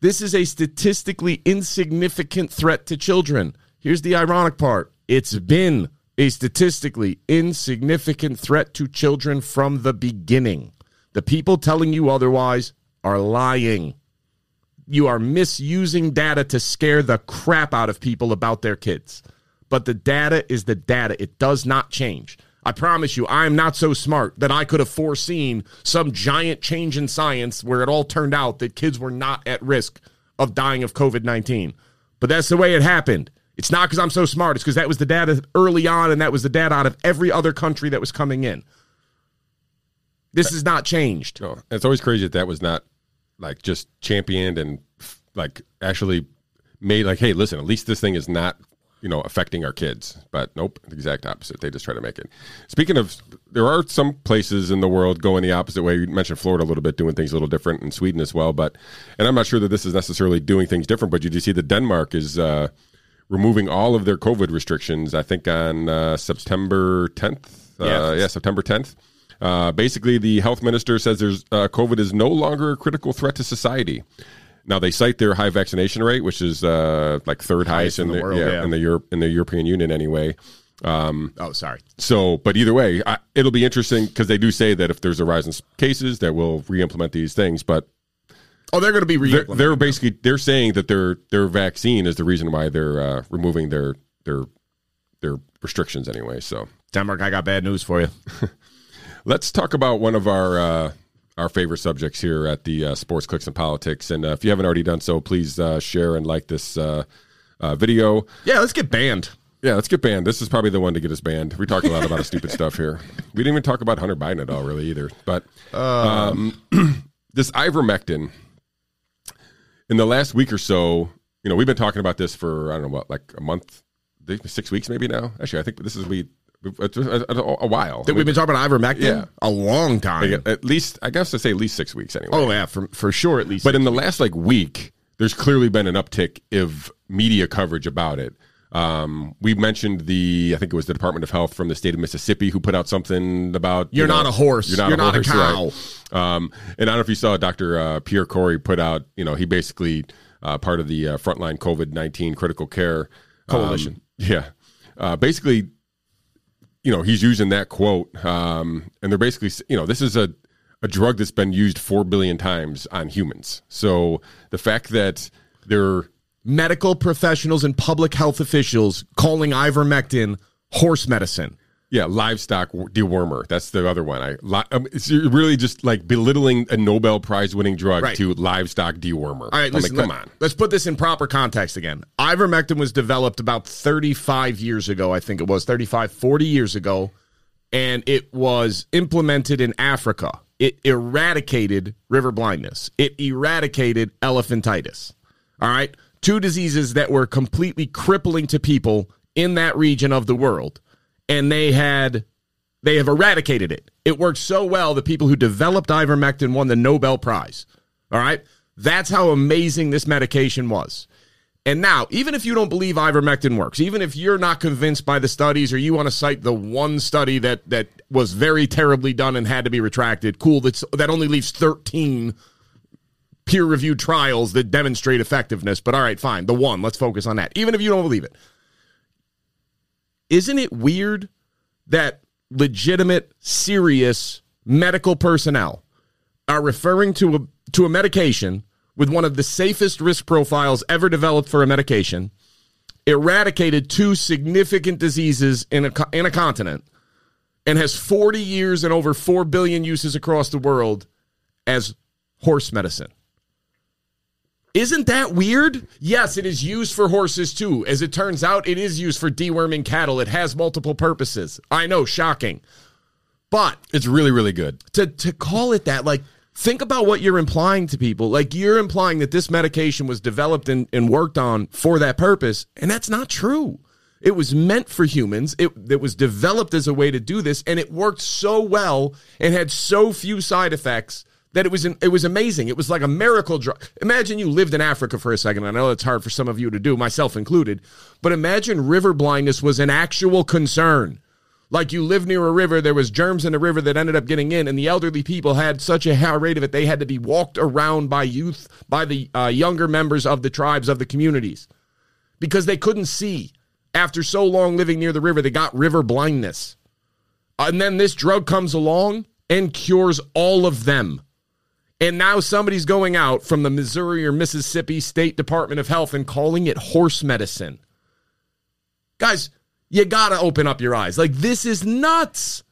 This is a statistically insignificant threat to children. Here's the ironic part it's been a statistically insignificant threat to children from the beginning. The people telling you otherwise are lying. You are misusing data to scare the crap out of people about their kids. But the data is the data, it does not change. I promise you, I am not so smart that I could have foreseen some giant change in science where it all turned out that kids were not at risk of dying of COVID 19. But that's the way it happened. It's not because I'm so smart. It's because that was the data early on, and that was the data out of every other country that was coming in. This has not changed. No, it's always crazy that that was not like just championed and like actually made like, hey, listen, at least this thing is not you know affecting our kids. But nope, the exact opposite. They just try to make it. Speaking of, there are some places in the world going the opposite way. You mentioned Florida a little bit, doing things a little different, and Sweden as well. But and I'm not sure that this is necessarily doing things different. But you do see that Denmark is. Uh, removing all of their COVID restrictions. I think on uh, September 10th. Uh, yeah. yeah, September 10th. Uh, basically, the health minister says there's uh, COVID is no longer a critical threat to society. Now they cite their high vaccination rate, which is uh, like third highest, highest in, the, world, yeah, yeah. in the Europe in the European Union anyway. Um, oh, sorry. So, but either way, I, it'll be interesting because they do say that if there's a rise in cases, that we'll re-implement these things. But Oh, they're going to be they're, they're, basically they're saying that their their vaccine is the reason why they're uh, removing their their their restrictions anyway. So Denmark, I got bad news for you. Let's talk about one of our uh, our favorite subjects here at the uh, Sports Clicks and Politics. And uh, if you haven't already done so, please uh, share and like this uh, video. Yeah, let's get banned. Yeah, let's get banned. This is probably the one to get us banned. We talk a lot about stupid stuff here. We didn't even talk about Hunter Biden at all, really, either. But um, this ivermectin in the last week or so, you know, we've been talking about this for I don't know what, like a month, six weeks maybe now. Actually, I think this is we a, a, a while. That we've been talking about ivermectin. Yeah, a long time. Like, at least I guess to say at least six weeks anyway. Oh yeah, for for sure at least. But in the last like week, there's clearly been an uptick of media coverage about it. Um, we mentioned the, I think it was the Department of Health from the state of Mississippi who put out something about you're you know, not a horse, you're not, you're a, not horse, a cow. Right? Um, and I don't know if you saw Dr. Uh, Pierre Kory put out, you know, he basically uh, part of the uh, frontline COVID nineteen critical care um, coalition. Yeah, uh, basically, you know, he's using that quote, um, and they're basically, you know, this is a a drug that's been used four billion times on humans. So the fact that they're medical professionals and public health officials calling ivermectin horse medicine. Yeah, livestock dewormer. That's the other one. I um, it's really just like belittling a Nobel Prize winning drug right. to livestock dewormer. All right, listen, like, come on. Let's put this in proper context again. Ivermectin was developed about 35 years ago, I think it was 35 40 years ago, and it was implemented in Africa. It eradicated river blindness. It eradicated elephantitis. All right? two diseases that were completely crippling to people in that region of the world and they had they have eradicated it it worked so well the people who developed ivermectin won the nobel prize all right that's how amazing this medication was and now even if you don't believe ivermectin works even if you're not convinced by the studies or you want to cite the one study that that was very terribly done and had to be retracted cool that's that only leaves 13 peer reviewed trials that demonstrate effectiveness. But all right, fine. The one, let's focus on that, even if you don't believe it. Isn't it weird that legitimate, serious medical personnel are referring to a, to a medication with one of the safest risk profiles ever developed for a medication, eradicated two significant diseases in a, in a continent, and has 40 years and over 4 billion uses across the world as horse medicine? Isn't that weird? Yes, it is used for horses too. As it turns out, it is used for deworming cattle. It has multiple purposes. I know, shocking. But it's really, really good. To to call it that, like, think about what you're implying to people. Like you're implying that this medication was developed and, and worked on for that purpose, and that's not true. It was meant for humans. It, it was developed as a way to do this, and it worked so well and had so few side effects that it was an, it was amazing. It was like a miracle drug. Imagine you lived in Africa for a second. I know it's hard for some of you to do, myself included, but imagine river blindness was an actual concern. Like you live near a river, there was germs in the river that ended up getting in, and the elderly people had such a high rate of it they had to be walked around by youth, by the uh, younger members of the tribes of the communities, because they couldn't see. After so long living near the river, they got river blindness, and then this drug comes along and cures all of them. And now somebody's going out from the Missouri or Mississippi State Department of Health and calling it horse medicine. Guys, you got to open up your eyes. Like, this is nuts.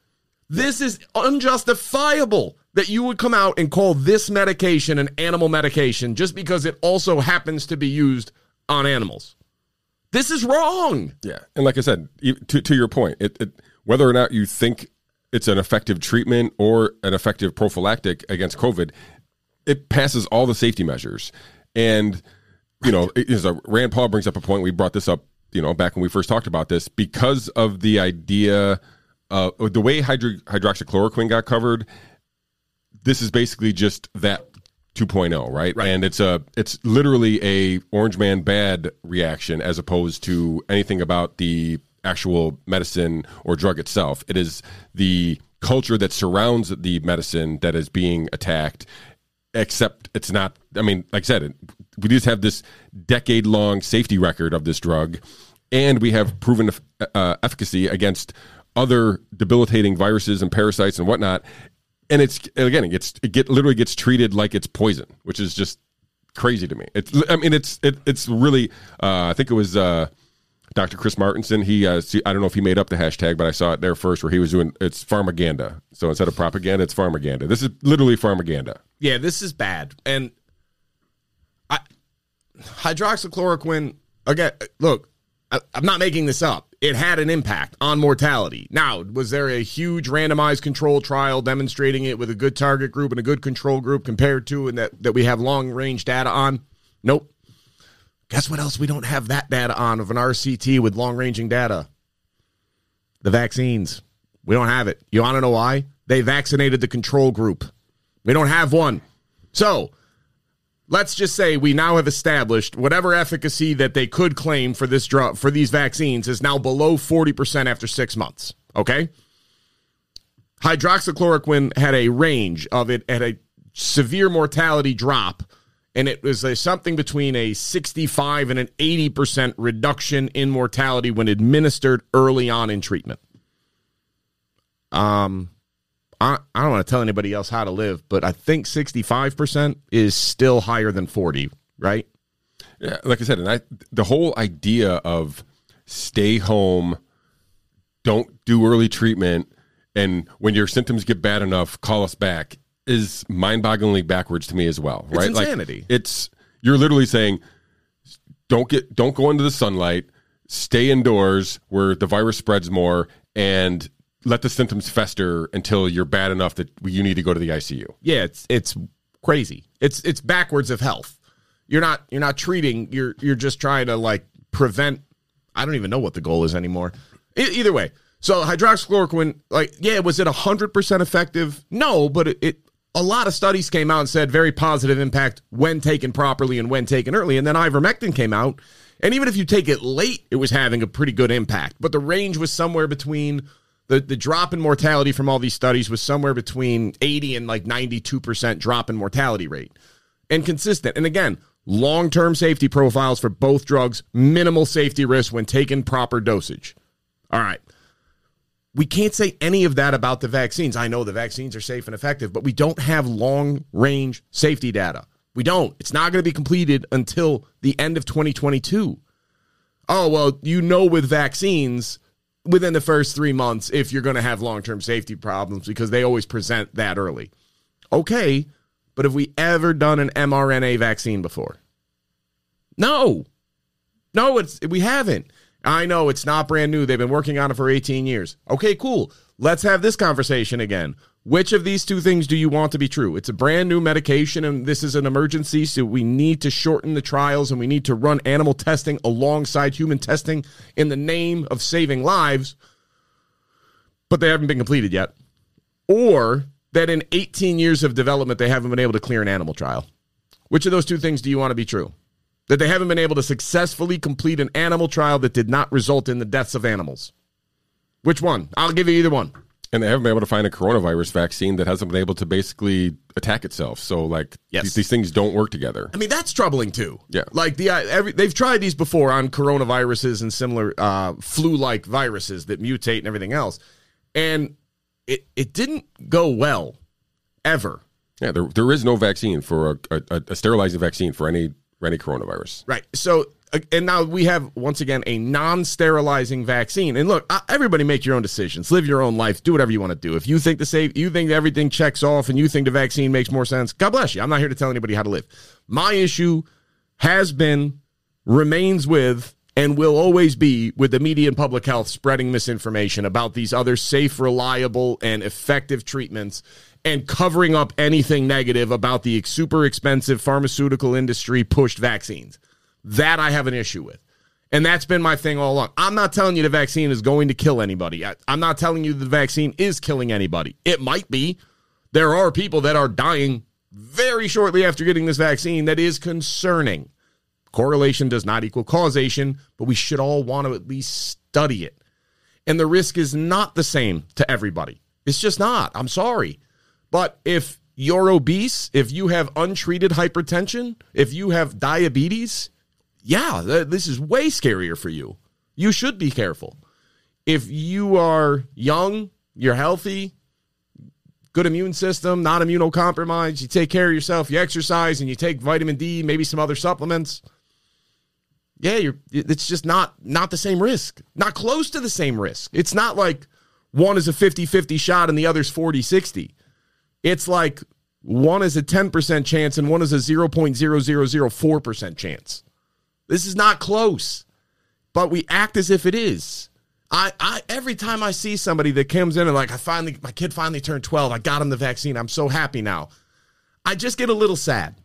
This is unjustifiable that you would come out and call this medication an animal medication just because it also happens to be used on animals. This is wrong. Yeah. And like I said, to, to your point, it, it, whether or not you think it's an effective treatment or an effective prophylactic against COVID, it passes all the safety measures. And, you know, as Rand Paul brings up a point, we brought this up you know, back when we first talked about this, because of the idea, uh, the way hydro- hydroxychloroquine got covered, this is basically just that 2.0, right? right? And it's a it's literally a orange man bad reaction as opposed to anything about the actual medicine or drug itself. It is the culture that surrounds the medicine that is being attacked except it's not i mean like i said we just have this decade long safety record of this drug and we have proven uh, efficacy against other debilitating viruses and parasites and whatnot. And it's again, it gets it get literally gets treated like it's poison, which is just crazy to me. It's I mean, it's it, it's really. Uh, I think it was. Uh, Dr. Chris Martenson, he uh, I don't know if he made up the hashtag, but I saw it there first where he was doing it's pharmaganda. So instead of propaganda, it's pharmaganda. This is literally pharmaganda. Yeah, this is bad. And I hydroxychloroquine again, look, I'm not making this up. It had an impact on mortality. Now, was there a huge randomized control trial demonstrating it with a good target group and a good control group compared to and that, that we have long range data on? Nope. Guess what else we don't have that data on of an RCT with long ranging data? The vaccines. We don't have it. You want to know why? They vaccinated the control group. We don't have one. So, let's just say we now have established whatever efficacy that they could claim for this drug for these vaccines is now below 40% after 6 months, okay? Hydroxychloroquine had a range of it at a severe mortality drop and it was a, something between a 65 and an 80% reduction in mortality when administered early on in treatment. Um I, I don't want to tell anybody else how to live, but I think 65% is still higher than 40, right? Yeah, like I said, and I the whole idea of stay home, don't do early treatment, and when your symptoms get bad enough, call us back is mind-bogglingly backwards to me as well, right? It's insanity. Like, it's you're literally saying don't get don't go into the sunlight, stay indoors where the virus spreads more and let the symptoms fester until you're bad enough that you need to go to the ICU. Yeah, it's it's crazy. It's it's backwards of health. You're not you're not treating. You're you're just trying to like prevent. I don't even know what the goal is anymore. E- either way, so hydroxychloroquine, like yeah, was it hundred percent effective? No, but it, it a lot of studies came out and said very positive impact when taken properly and when taken early. And then ivermectin came out, and even if you take it late, it was having a pretty good impact. But the range was somewhere between the, the drop in mortality from all these studies was somewhere between 80 and like 92% drop in mortality rate and consistent. And again, long term safety profiles for both drugs, minimal safety risk when taken proper dosage. All right. We can't say any of that about the vaccines. I know the vaccines are safe and effective, but we don't have long range safety data. We don't. It's not going to be completed until the end of 2022. Oh, well, you know, with vaccines, within the first three months if you're going to have long term safety problems because they always present that early. Okay, but have we ever done an mRNA vaccine before? No. No, it's we haven't. I know it's not brand new. They've been working on it for 18 years. Okay, cool. Let's have this conversation again. Which of these two things do you want to be true? It's a brand new medication and this is an emergency, so we need to shorten the trials and we need to run animal testing alongside human testing in the name of saving lives, but they haven't been completed yet. Or that in 18 years of development, they haven't been able to clear an animal trial. Which of those two things do you want to be true? That they haven't been able to successfully complete an animal trial that did not result in the deaths of animals. Which one? I'll give you either one. And they haven't been able to find a coronavirus vaccine that hasn't been able to basically attack itself. So, like, Yes. these, these things don't work together. I mean, that's troubling too. Yeah. like the uh, every, they've tried these before on coronaviruses and similar uh, flu-like viruses that mutate and everything else, and it it didn't go well ever. Yeah, there, there is no vaccine for a, a, a sterilizing vaccine for any for any coronavirus. Right. So, uh, and now we have once again a non-sterilizing vaccine. And look, everybody make your own decisions, live your own life, do whatever you want to do. If you think the safe, you think everything checks off, and you think the vaccine makes more sense, God bless you. I'm not here to tell anybody how to live. My issue has been, remains with, and will always be with the media and public health spreading misinformation about these other safe, reliable, and effective treatments and covering up anything negative about the super expensive pharmaceutical industry pushed vaccines. That I have an issue with. And that's been my thing all along. I'm not telling you the vaccine is going to kill anybody. I, I'm not telling you the vaccine is killing anybody. It might be. There are people that are dying very shortly after getting this vaccine that is concerning. Correlation does not equal causation, but we should all want to at least study it. And the risk is not the same to everybody. It's just not. I'm sorry. But if you're obese, if you have untreated hypertension, if you have diabetes, yeah, th- this is way scarier for you. You should be careful. If you are young, you're healthy, good immune system, not immunocompromised, you take care of yourself, you exercise, and you take vitamin D, maybe some other supplements. Yeah, you're it's just not not the same risk. Not close to the same risk. It's not like one is a 50-50 shot and the other's 40-60. It's like one is a 10% chance and one is a 0.0004% chance. This is not close, but we act as if it is. I, I every time I see somebody that comes in and like I finally my kid finally turned 12, I got him the vaccine. I'm so happy now. I just get a little sad.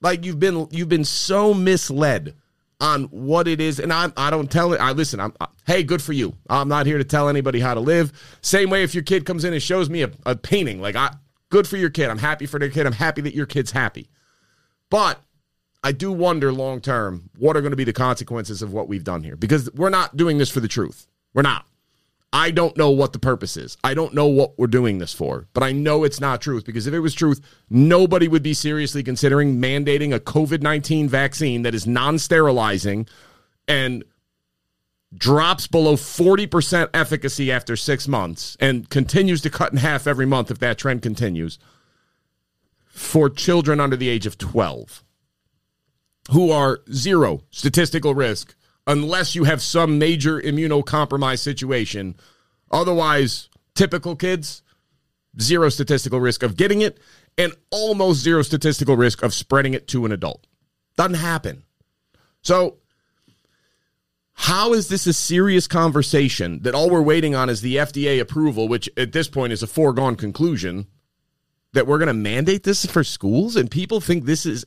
Like you've been you've been so misled on what it is and I I don't tell it I listen I'm I, hey good for you. I'm not here to tell anybody how to live. Same way if your kid comes in and shows me a, a painting like I good for your kid. I'm happy for their kid. I'm happy that your kid's happy. But I do wonder long term what are going to be the consequences of what we've done here because we're not doing this for the truth. We're not. I don't know what the purpose is. I don't know what we're doing this for, but I know it's not truth because if it was truth, nobody would be seriously considering mandating a COVID 19 vaccine that is non sterilizing and drops below 40% efficacy after six months and continues to cut in half every month if that trend continues for children under the age of 12 who are zero statistical risk unless you have some major immunocompromised situation. Otherwise, typical kids, zero statistical risk of getting it and almost zero statistical risk of spreading it to an adult. Doesn't happen. So, how is this a serious conversation that all we're waiting on is the FDA approval, which at this point is a foregone conclusion, that we're going to mandate this for schools and people think this is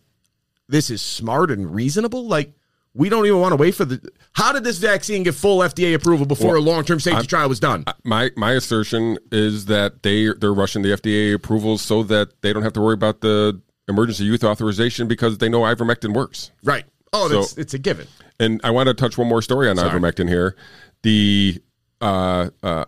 this is smart and reasonable? Like we don't even want to wait for the How did this vaccine get full FDA approval before Well, a long-term safety trial was done? My my assertion is that they they're rushing the FDA approvals so that they don't have to worry about the emergency youth authorization because they know ivermectin works. right. Oh, So- it's a given. And I want to touch one more story on Sorry. ivermectin here. The uh, uh,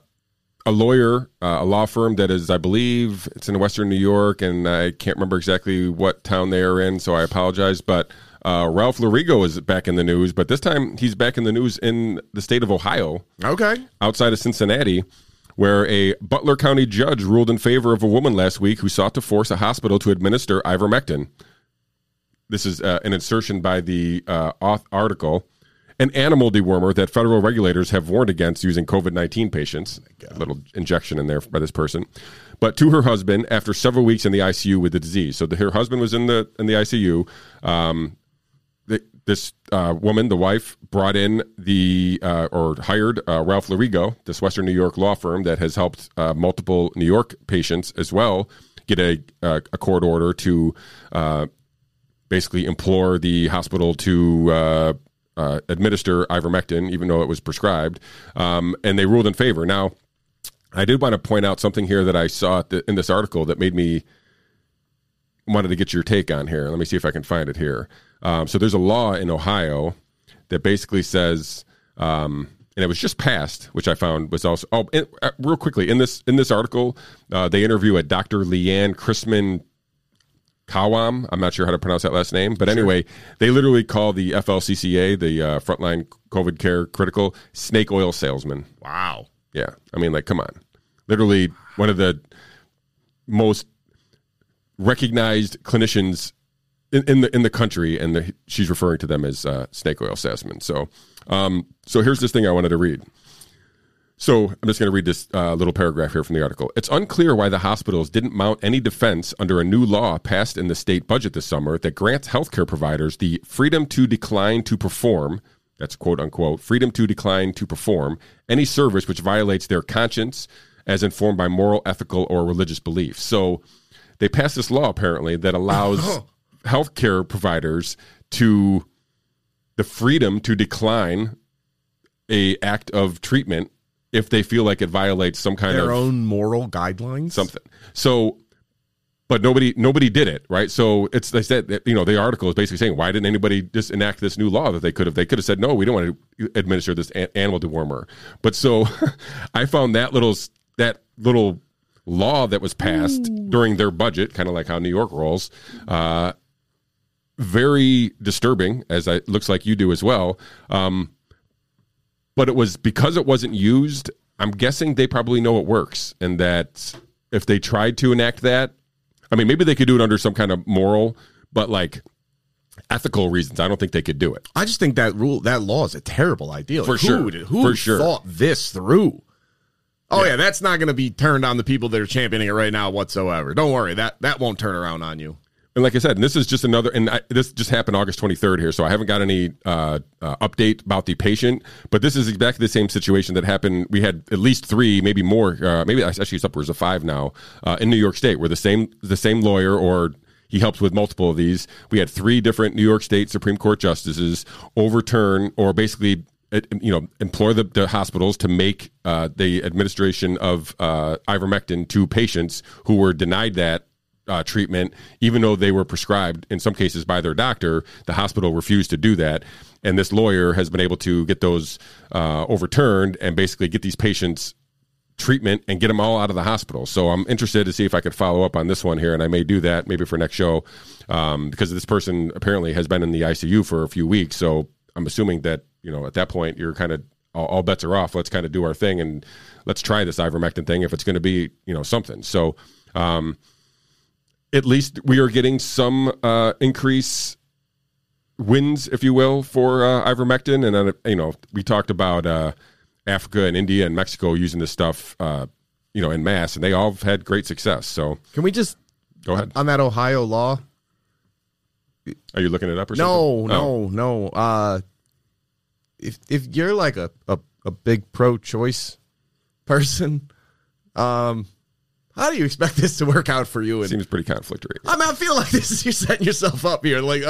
a lawyer, uh, a law firm that is, I believe, it's in Western New York, and I can't remember exactly what town they are in, so I apologize. But uh, Ralph Lorigo is back in the news, but this time he's back in the news in the state of Ohio, Okay. outside of Cincinnati, where a Butler County judge ruled in favor of a woman last week who sought to force a hospital to administer ivermectin. This is uh, an insertion by the uh, auth- article. An animal dewormer that federal regulators have warned against using COVID 19 patients. A little injection in there by this person. But to her husband after several weeks in the ICU with the disease. So the, her husband was in the in the ICU. Um, the, this uh, woman, the wife, brought in the uh, or hired uh, Ralph Lorigo, this Western New York law firm that has helped uh, multiple New York patients as well get a uh, a court order to uh, basically implore the hospital to uh, uh, administer ivermectin, even though it was prescribed, um, and they ruled in favor. Now, I did want to point out something here that I saw in this article that made me wanted to get your take on here. Let me see if I can find it here. Um, so there's a law in Ohio that basically says um, and it was just passed, which I found was also. Oh, and, uh, real quickly in this in this article, uh, they interview a Dr. Leanne Chrisman Khawam. I'm not sure how to pronounce that last name, but anyway, they literally call the FLCCA, the uh, Frontline COVID Care Critical, snake oil salesman. Wow. Yeah, I mean, like, come on, literally one of the most recognized clinicians in, in the in the country, and the, she's referring to them as uh, snake oil salesmen. So, um, so here's this thing I wanted to read. So I'm just going to read this uh, little paragraph here from the article. It's unclear why the hospitals didn't mount any defense under a new law passed in the state budget this summer that grants healthcare providers the freedom to decline to perform. That's quote unquote freedom to decline to perform any service which violates their conscience as informed by moral, ethical, or religious beliefs. So they passed this law apparently that allows healthcare providers to the freedom to decline a act of treatment if they feel like it violates some kind Their of their own moral guidelines. something. So, but nobody nobody did it, right? So it's they said that, you know the article is basically saying why didn't anybody just enact this new law that they could have they could have said no we don't want to administer this a- animal dewormer. But so I found that little that little law that was passed during their budget, kind of like how New York rolls. Uh, very disturbing, as it looks like you do as well. Um, but it was because it wasn't used. I'm guessing they probably know it works, and that if they tried to enact that, I mean, maybe they could do it under some kind of moral, but like ethical reasons, I don't think they could do it. I just think that rule, that law is a terrible idea. For Like, sure. Who, who For sure. thought this through? Oh yeah. that's not going to be turned on the people that are championing it right now whatsoever. Don't worry, that that won't turn around on you. And like I said, and this is just another, and I, this just happened August 23rd here, so I haven't got any uh, uh, update about the patient. But this is exactly the same situation that happened. We had at least three, maybe more, uh, maybe actually it's upwards of five now uh, in New York State, where the same the same lawyer or he helps with multiple of these. We had three different New York State Supreme Court justices overturn or basically uh, you know implore the, the hospitals to make uh, the administration of uh, ivermectin to patients who were denied that uh, treatment, even though they were prescribed in some cases by their doctor. The hospital refused to do that, and this lawyer has been able to get those uh, overturned and basically get these patients treatment and get them all out of the hospital. So I'm interested to see if I could follow up on this one here, and I may do that maybe for next show um, because this person apparently has been in the ICU for a few weeks. So I'm assuming that you know at that point you're kind of all, all bets are off. Let's kind of do our thing and let's try this ivermectin thing if it's going to be you know something. So. Um, at least we are getting some uh, increase wins, if you will, for uh, ivermectin. And then, you know, we talked about uh, Africa and India and Mexico using this stuff, uh, you know, in mass, and they all have had great success. So Can we just go ahead. on that Ohio law? Are you looking it up or No, something? Oh. no, no. Uh, if if you're like a, a, a big pro-choice person, um, how do you expect this to work out for you? And Seems pretty conflictory. I mean, I feel like this is you're setting yourself up here. Like, uh,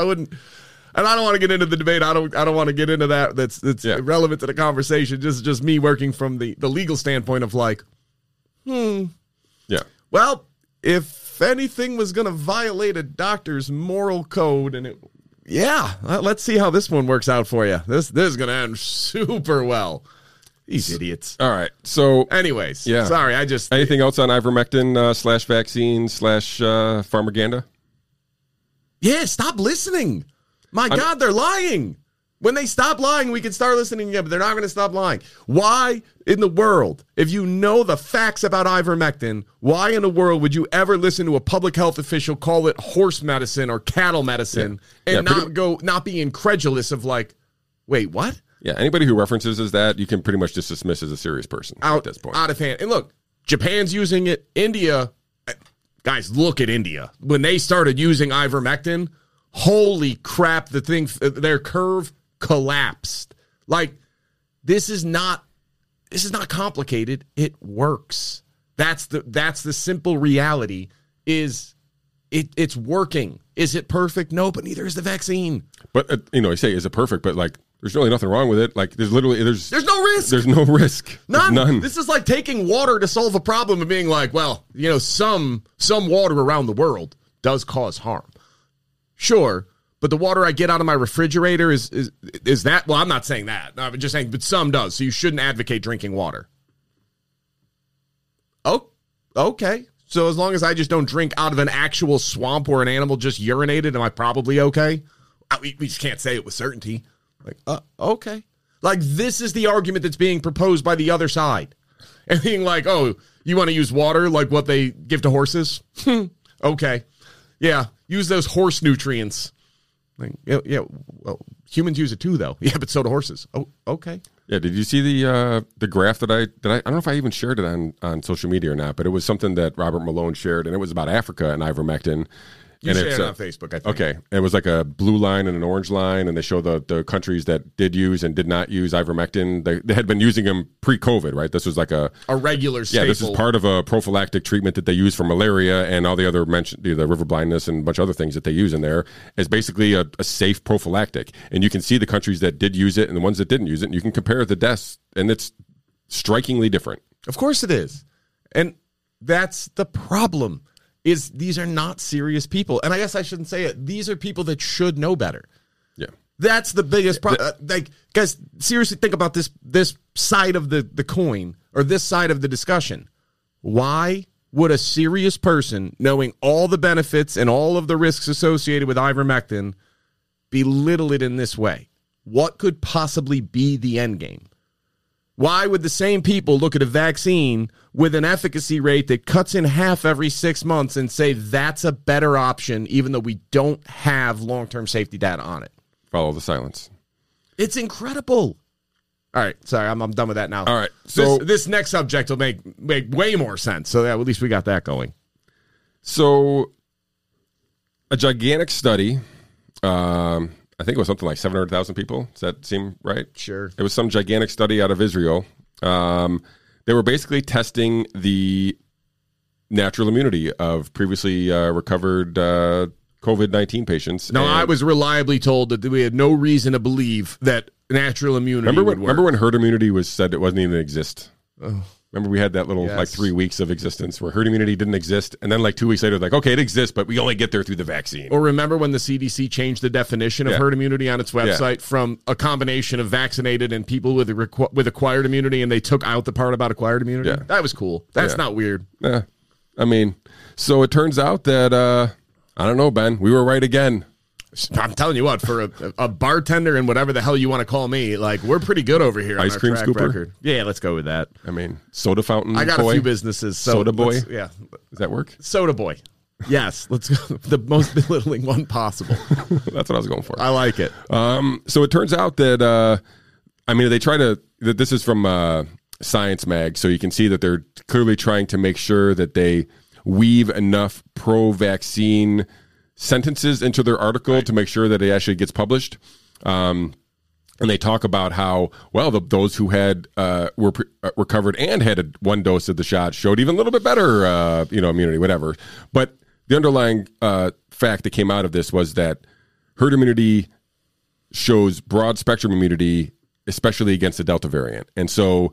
I wouldn't, and I don't want to get into the debate. I don't, I don't want to get into that. That's that's Yeah. relevant to the conversation. Just just me working from the the legal standpoint of like, hmm, Yeah. well, if anything was going to violate a doctor's moral code, and it, yeah, let- let's see how this one works out for you. This this is going to end super well. These idiots. All right. So Anyways, Yeah. Sorry, I just anything else on ivermectin uh, slash vaccine slash uh, pharmaganda? Yeah, stop listening. My God, they're lying. When they stop lying, we can start listening again, but they're not going to stop lying. Why in the world, if you know the facts about ivermectin, why in the world would you ever listen to a public health official call it horse medicine or cattle medicine Yeah. and Yeah, not pretty- go not be incredulous of like, wait, what? Yeah. Anybody who references as that, you can pretty much just dismiss as a serious person Out at this point. out of hand. And look, Japan's using it. India, uh, guys, look at India. When they started using ivermectin, holy crap, the thing, their curve collapsed. Like, this is not, this is not complicated. It works. That's the that's the simple reality. Is it? It's working. Is it perfect? No, but neither is the vaccine. But uh, you know, I say is it perfect? But like, there's really nothing wrong with it. Like, there's literally there's There's no risk. there's no risk. There's None. None. This is like taking water to solve a problem and being like, well, you know, some some water around the world does cause harm. Sure, but the water I get out of my refrigerator is is is that well, I'm not saying that. I'm just saying but some does. So you shouldn't advocate drinking water. Oh, okay. So as long as I just don't drink out of an actual swamp where an animal just urinated, am I probably okay? I, we just can't say it with certainty. Like, uh, okay. Like this is the argument that's being proposed by the other side. And being like, oh, you want to use water like what they give to horses? okay. Yeah, use those horse nutrients. Like, yeah, yeah, well, humans use it too, though. Yeah, but so do horses. Oh, okay. Yeah, did you see the uh, the graph that I that I, I don't know if I even shared it on on social media or not, but it was something that Robert Malone shared, and it was about Africa and ivermectin. You and shared it's, it on Facebook, I think. Okay, it was like a blue line and an orange line, and they show the the countries that did use and did not use ivermectin. They, they had been using them pre-COVID, right? This was like a A regular staple. yeah, this is part of a prophylactic treatment that they use for malaria and all the other mentioned the river blindness and a bunch of other things that they use in there is basically a, a safe prophylactic. And you can see the countries that did use it and the ones that didn't use it, and you can compare the deaths, and it's strikingly different. Of course it is. And that's the problem. Is these are not serious people. And I guess I shouldn't say it. These are people that should know better. Yeah. That's the biggest problem. Uh, like, guys, seriously, think about this this side of the the coin or this side of the discussion. Why would a serious person, knowing all the benefits and all of the risks associated with ivermectin, belittle it in this way? What could possibly be the end game? Why would the same people look at a vaccine with an efficacy rate that cuts in half every six months and say that's a better option, even though we don't have long term safety data on it? Follow the silence. It's incredible. All right, sorry, I'm, I'm done with that now. All right, so- this, this next subject will make make way more sense. So yeah, at least we got that going. So, a gigantic study. Um, I think it was something like seven hundred thousand people. Does that seem right? Sure. It was some gigantic study out of Israel. Um, they were basically testing the natural immunity of previously uh, recovered uh, COVID nineteen patients. No, And I was reliably told that we had no reason to believe that natural immunity remember when remember when herd immunity was said it wasn't even exist. Remember we had that little like three weeks of existence where herd immunity didn't exist, and then like two weeks later, like okay, it exists, but we only get there through the vaccine. Or remember when the CDC changed the definition of Yeah. herd immunity on its website from a combination of vaccinated and people with requ- with acquired immunity, and they took out the part about acquired immunity? Yeah. That was cool. That's Yeah. not weird. Yeah. I mean, so it turns out that uh I don't know, Ben. We were right again. I'm telling you what, for a, a bartender and whatever the hell you want to call me, like we're pretty good over here. Ice our cream scooper? record. Yeah, let's go with that. I mean, soda fountain. I got boy. a few businesses. So Soda boy? Yeah, Does that work? soda boy. Yes, let's go. The most belittling one possible. That's what I was going for. I like it. Um, so it turns out that uh, I mean, they try to. That this is from uh, Science Mag, so you can see that they're clearly trying to make sure that they weave enough pro-vaccine sentences into their article to make sure that it actually gets published. Um, and they talk about how well the, those who had uh, were pre- uh, recovered and had a, one dose of the shot showed even a little bit better, uh, you know, immunity, whatever. But the underlying uh, fact that came out of this was that herd immunity shows broad spectrum immunity, especially against the Delta variant. And so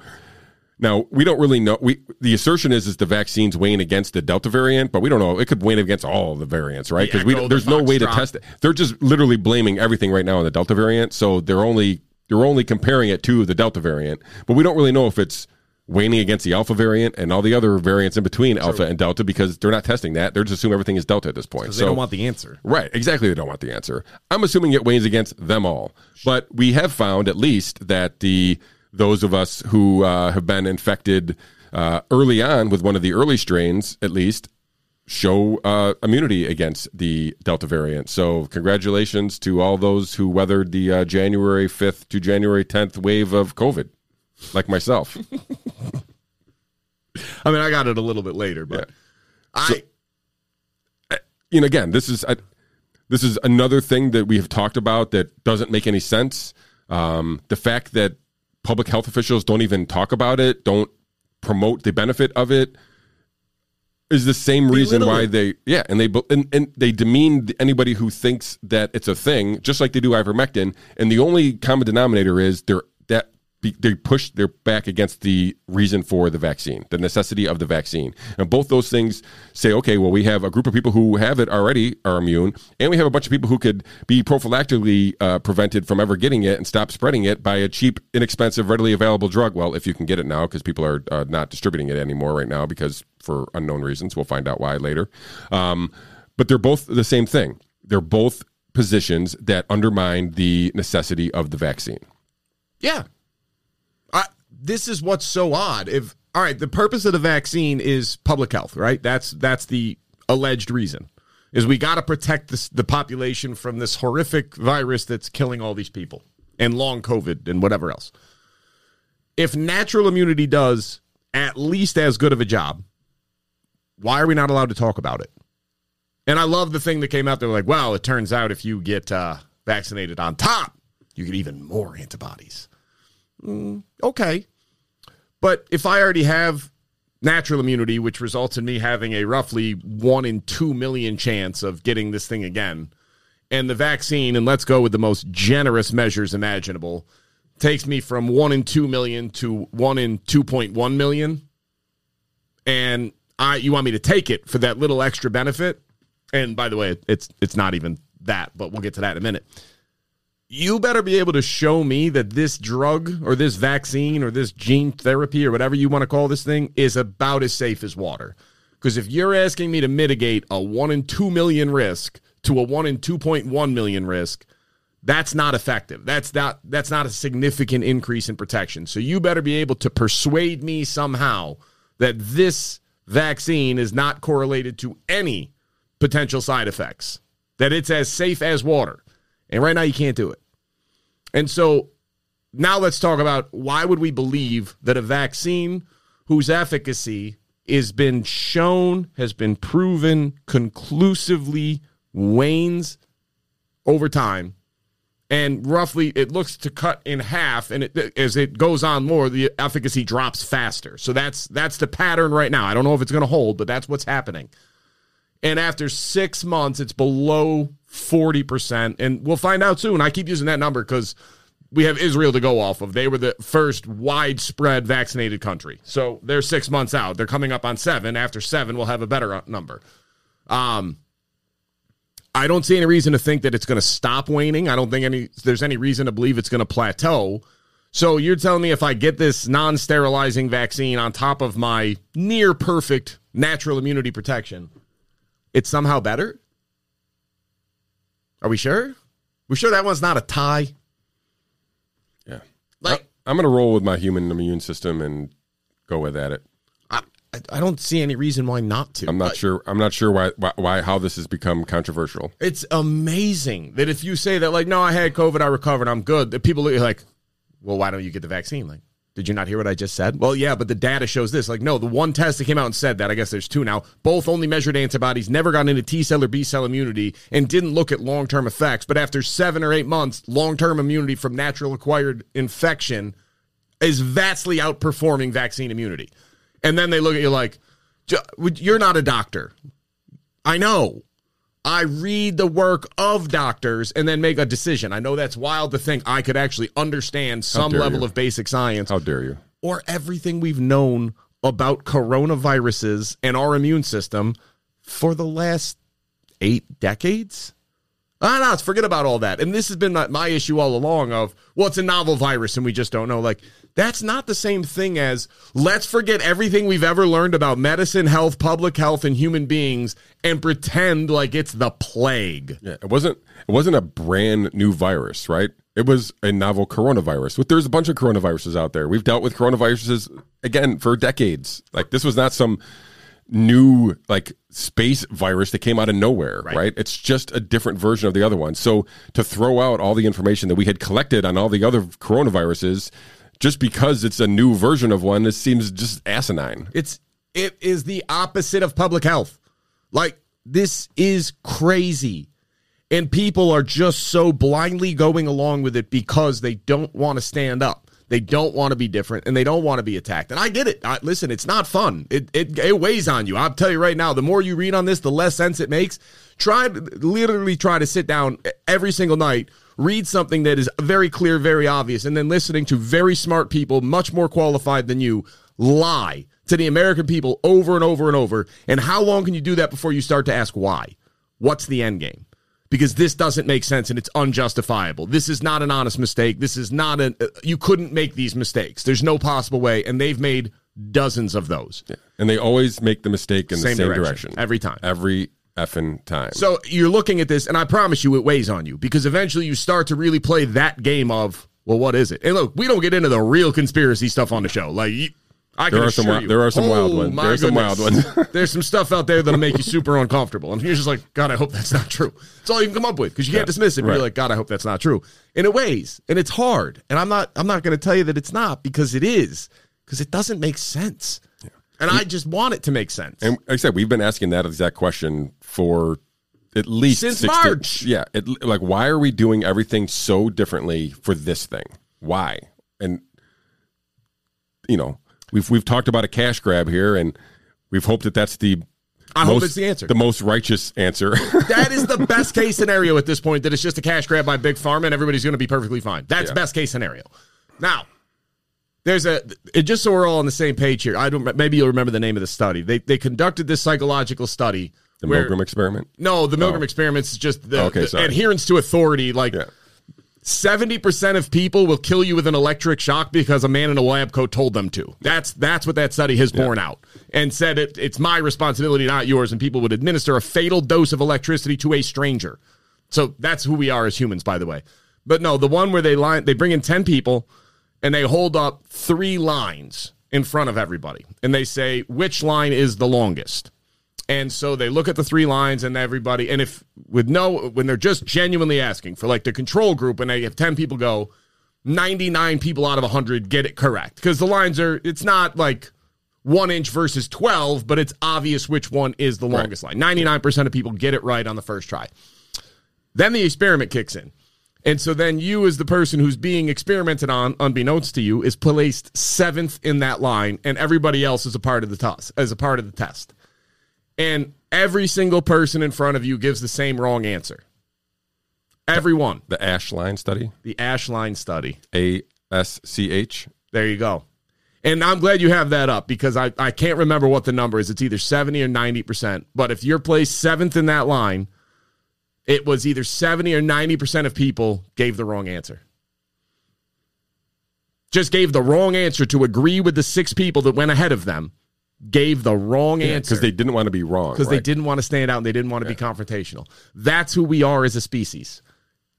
now we don't really know. We the assertion is is the vaccine's weighing against the Delta variant, but we don't know. It could weigh against all the variants, right? Because The we Echo, the there's no way to test it. They're just literally blaming everything right now on the Delta variant. So they're only they're only comparing it to the Delta variant, but we don't really know if it's waning against the Alpha variant and all the other variants in between Alpha and Delta because they're not testing that. They're just assuming everything is Delta at this point. So they don't want the answer. Right, exactly. They don't want the answer. I'm assuming it weighs against them all, but we have found at least that the those of us who uh, have been infected uh, early on with one of the early strains, at least, show uh, immunity against the Delta variant. So, congratulations to all those who weathered the uh, January 5th to January 10th wave of COVID, like myself. I mean, I got it a little bit later, but I you know, again, this is a, this is another thing that we have talked about that doesn't make any sense. Um, the fact that public health officials don't even talk about it, don't promote the benefit of it, is the same reason why they yeah, and they and, and they demean anybody who thinks that it's a thing, just like they do ivermectin. And the only common denominator is they're they push their back against the reason for the vaccine, the necessity of the vaccine. And both those things say, okay, well, we have a group of people who have it already are immune, and we have a bunch of people who could be prophylactically uh, prevented from ever getting it and stop spreading it by a cheap, inexpensive, readily available drug. Well, if you can get it now, because people are uh, not distributing it anymore right now because for unknown reasons, we'll find out why later. Um, but they're both the same thing. They're both positions that undermine the necessity of the vaccine. Yeah, this is what's so odd. If all right, the purpose of the vaccine is public health, right? That's that's the alleged reason. Is we got to protect this, the population from this horrific virus that's killing all these people and long COVID and whatever else. If natural immunity does at least as good of a job, why are we not allowed to talk about it? And I love the thing that came out there like, well, it turns out if you get uh, vaccinated on top, you get even more antibodies. Mm, okay. But if I already have natural immunity, which results in me having a roughly one in two million chance of getting this thing again, and the vaccine, and let's go with the most generous measures imaginable, takes me from one in two million to one in 2.1 million. And I, you want me to take it for that little extra benefit? And by the way, it's it's not even that, but we'll get to that in a minute you better be able to show me that this drug or this vaccine or this gene therapy or whatever you want to call this thing is about as safe as water. Because if you're asking me to mitigate a 1 in 2 million risk to a 1 in 2.1 million risk, that's not effective. That's not that's not a significant increase in protection. So you better be able to persuade me somehow that this vaccine is not correlated to any potential side effects. That it's as safe as water. And right now you can't do it. And so now let's talk about why would we believe that a vaccine whose efficacy has been shown, has been proven conclusively wanes over time. And roughly, it looks to cut in half, and it, as it goes on more, the efficacy drops faster. So that's that's the pattern right now. I don't know if it's going to hold, but that's what's happening. And after six months, it's below 40%. And we'll find out soon. I keep using that number because we have Israel to go off of. They were the first widespread vaccinated country. So they're six months out. They're coming up on seven. After seven, we'll have a better uh, number. Um, I don't see any reason to think that it's going to stop waning. I don't think any there's any reason to believe it's going to plateau. So you're telling me if I get this non-sterilizing vaccine on top of my near perfect natural immunity protection, it's somehow better? Are we sure? We sure that one's not a tie? Yeah. Like I, am going to roll with my human immune system and go with at it. I, I don't see any reason why not to. I'm not sure. I'm not sure why, why, why how this has become controversial. It's amazing that if you say that, like, no, I had COVID, I recovered, I'm good. That people are like, well, why don't you get the vaccine? Like, did you not hear what I just said? Well, yeah, but the data shows this. Like, no, the one test that came out and said that, I guess there's two now, both only measured antibodies, never got into T cell or B cell immunity, and didn't look at long term effects. But after seven or eight months, long term immunity from natural acquired infection is vastly outperforming vaccine immunity. And then they look at you like, you're not a doctor. I know. I read the work of doctors and then make a decision. I know that's wild to think I could actually understand some level you. of basic science. How dare you? Or everything we've known about coronaviruses and our immune system for the last eight decades. Ah, no, forget about all that. And this has been my, my issue all along of, well, it's a novel virus and we just don't know. Like, that's not the same thing as let's forget everything we've ever learned about medicine, health, public health, and human beings and pretend like it's the plague. Yeah, it wasn't it wasn't a brand new virus, right? It was a novel coronavirus. There's a bunch of coronaviruses out there. We've dealt with coronaviruses again for decades. Like this was not some new like space virus that came out of nowhere, right. right. It's just a different version of the other one. So to throw out all the information that we had collected on all the other coronaviruses just because it's a new version of one, it seems just asinine. It's it is the opposite of public health. Like this is crazy. And people are just so blindly going along with it because they don't want to stand up. They don't want to be different and they don't want to be attacked. And I get it. I, listen, it's not fun. It, it, it weighs on you. I'll tell you right now, the more you read on this, the less sense it makes. Try literally try to sit down every single night read something that is very clear, very obvious, and then listening to very smart people, much more qualified than you, lie to the American people over and over and over. And how long can you do that before you start to ask why? What's the end game? Because this doesn't make sense and it's unjustifiable. This is not an honest mistake. This is not an, uh, you couldn't make these mistakes. There's no possible way. And they've made dozens of those. Yeah. And they always make the mistake in Same the same direction. direction. Every time. Every effing time. So you're looking at this, and I promise you, it weighs on you because eventually you start to really play that game of, well, what is it? And look, we don't get into the real conspiracy stuff on the show. Like, you- I can There are some assure wi- you, there are some wild oh, ones. my There are some wild ones. There's some stuff out there that'll make you super uncomfortable, and you're just like, God, I hope that's not true. It's all you can come up with because you can't dismiss it. Right. You're like, God, I hope that's not true, and it weighs, and it's hard. And I'm not, I'm not going to tell you that it's not because it is, because it doesn't make sense. And I just want it to make sense. And like I said, we've been asking that exact question for at least Since six to- March. yeah, it, like why are we doing everything so differently for this thing? Why? And you know, we've we've talked about a cash grab here, and we've hoped that that's the I most, hope it's the answer. the most righteous answer. that is the best case scenario at this point. That it's just a cash grab by big pharma and everybody's going to be perfectly fine. That's Yeah. best case scenario. Now, there's a it, just so we're all on the same page here. I don't. Maybe you'll remember the name of the study. They they conducted this psychological study. the where- Milgram experiment. No, the Milgram Oh. experiments is just the, Okay, the adherence to authority. Like Yeah. seventy percent of people will kill you with an electric shock because a man in a lab coat told them to. That's that's what that study has borne out and said it, it's my responsibility, not yours. And people would administer a fatal dose of electricity to a stranger. So that's who we are as humans, by the way. But no, the one where they line, they bring in ten people and they hold up three lines in front of everybody, and they say which line is the longest. And so they look at the three lines and everybody, and if with no, when they're just genuinely asking for like the control group, and they have 10 people go, 99 people out of 100 get it correct. Because the lines are, it's not like one inch versus 12, but it's obvious which one is the longest line. 99% of people get it right on the first try. Then the experiment kicks in. And so then you, as the person who's being experimented on, unbeknownst to you, is placed seventh in that line, and everybody else is a part of the toss, as a part of the test and every single person in front of you gives the same wrong answer. Everyone. The Asch line study. The Asch line study. A S C H. There you go. And I'm glad you have that up because I, I can't remember what the number is. It's either 70 or 90%. But if you're placed seventh in that line, it was either 70 or 90% of people gave the wrong answer. Just gave the wrong answer to agree with the six people that went ahead of them, gave the wrong answer. Because they didn't want to be wrong. because they didn't want to stand out and they didn't want to be confrontational. That's who we are as a species.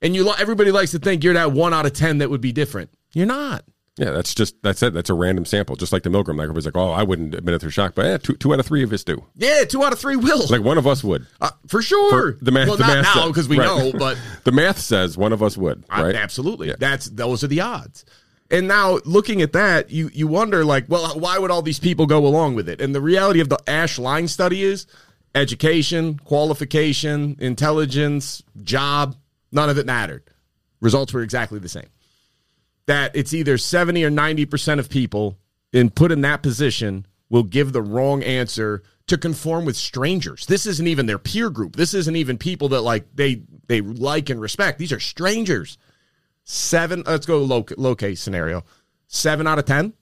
And you, everybody likes to think you're that one out of ten that would be different. You're not. Yeah, that's just that's it. That's a random sample, just like the Milgram. Like everybody's like, oh, I wouldn't admit it through shock," but yeah, two, two out of three of us do. Yeah, two out of three will Like one of us would. uh, for sure. For the math, well, the not math now because we right. know, but the math says one of us would. I- Right? absolutely. Yeah. That's those are the odds. And now looking at that, you you wonder like, well, why would all these people go along with it? And the reality of the Asch line study is education, qualification, intelligence, job, none of it mattered. Results were exactly the same. That it's either 70 or 90% of people in put in that position will give the wrong answer to conform with strangers. This isn't even their peer group. This isn't even people that like they they like and respect. These are strangers seven let's go low, low case scenario seven out of ten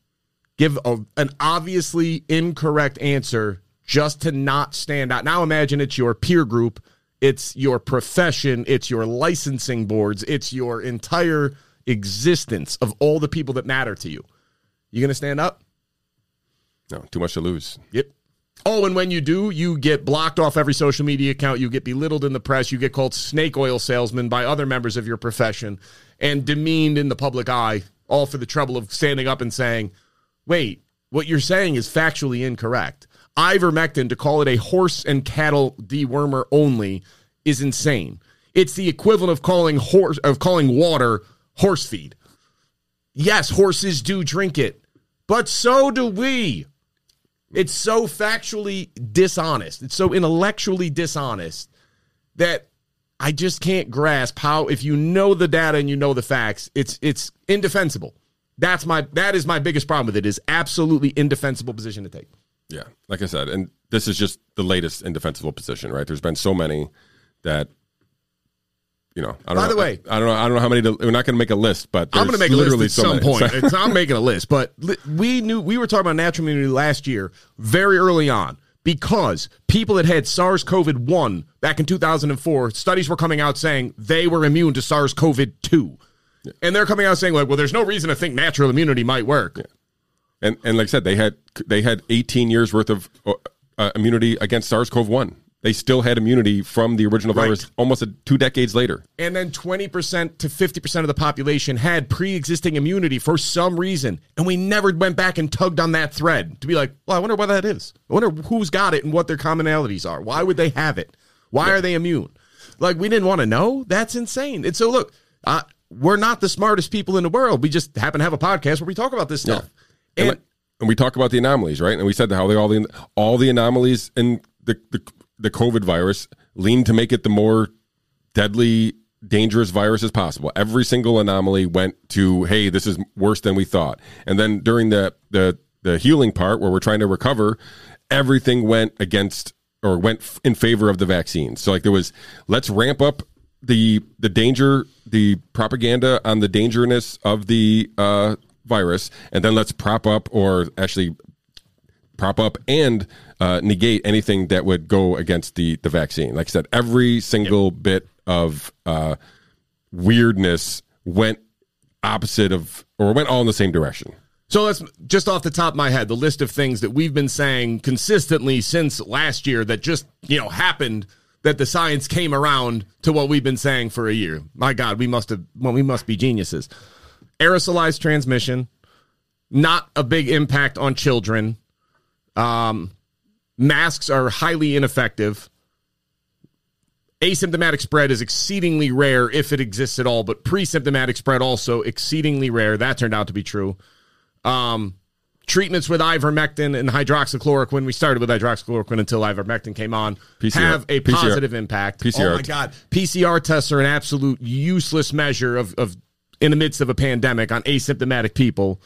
give a, an obviously incorrect answer just to not stand out now imagine it's your peer group it's your profession it's your licensing boards it's your entire existence of all the people that matter to you you gonna stand up No, too much to lose. Yep. Oh, and when you do, you get blocked off every social media account. You get belittled in the press. You get called snake oil salesman by other members of your profession and demeaned in the public eye, all for the trouble of standing up and saying, wait, what you're saying is factually incorrect. Ivermectin, to call it a horse and cattle dewormer only, is insane. It's the equivalent of calling horse of calling water horse feed. Yes, horses do drink it, but so do we. It's so factually dishonest. It's so intellectually dishonest that I just can't grasp how if you know the data and you know the facts, it's it's indefensible. That's my that is my biggest problem with it is absolutely indefensible position to take. Yeah, like I said, and this is just the latest indefensible position, right? There's been so many that you know. I don't By know, the way- I, I don't know. I don't know how many. To, we're not going to make a list, but I'm going to make a list literally at so some many. point. It's- I'm making a list, but li- we knew we were talking about natural immunity last year, very early on, because people that had SARS-CoV-1 back in 2004, studies were coming out saying they were immune to SARS-CoV-2, and they're coming out saying like, well, there's no reason to think natural immunity might work. and and like I said, they had they had 18 years worth of uh, uh, immunity against SARS-CoV-1. They still had immunity from the original Right. virus almost a, two decades later. and then 20% to 50% of the population had pre-existing immunity for some reason. And we never went back and tugged on that thread to be like well i wonder why that is. I wonder who's got it and what their commonalities are. Why would they have it? Why are they immune? Like we didn't want to know. That's insane. And so look uh, we're not the smartest people in the world. We just happen to have a podcast where we talk about this stuff. And, and like- and we talk about the anomalies, right? And we said how they all the all the anomalies and the, the the COVID virus leaned to make it the more deadly, dangerous virus as possible. Every single anomaly went to, hey, this is worse than we thought. And then during the the the healing part where we're trying to recover, everything went against or went in favor of the vaccine. So like there was, let's ramp up the the danger, the propaganda on the dangerousness of the uh, virus, and then let's prop up or actually prop up and uh, negate anything that would go against the the vaccine. Like I said, every single bit of uh, weirdness went opposite of or went all in the same direction. So let's just off the top of my head, the list of things that we've been saying consistently since last year that just, you know, happened that the science came around to what we've been saying for a year. My God, we must have well, we must be geniuses. Aerosolized transmission, not a big impact on children. Um, masks are highly ineffective. Asymptomatic spread is exceedingly rare if it exists at all, but pre-symptomatic spread also exceedingly rare. That turned out to be true um, treatments with ivermectin and hydroxychloroquine. We started with hydroxychloroquine until ivermectin came on. PCR have a PCR positive impact. PCR Oh my god, PCR tests are an absolute useless measure of, of in the midst of a pandemic on asymptomatic people.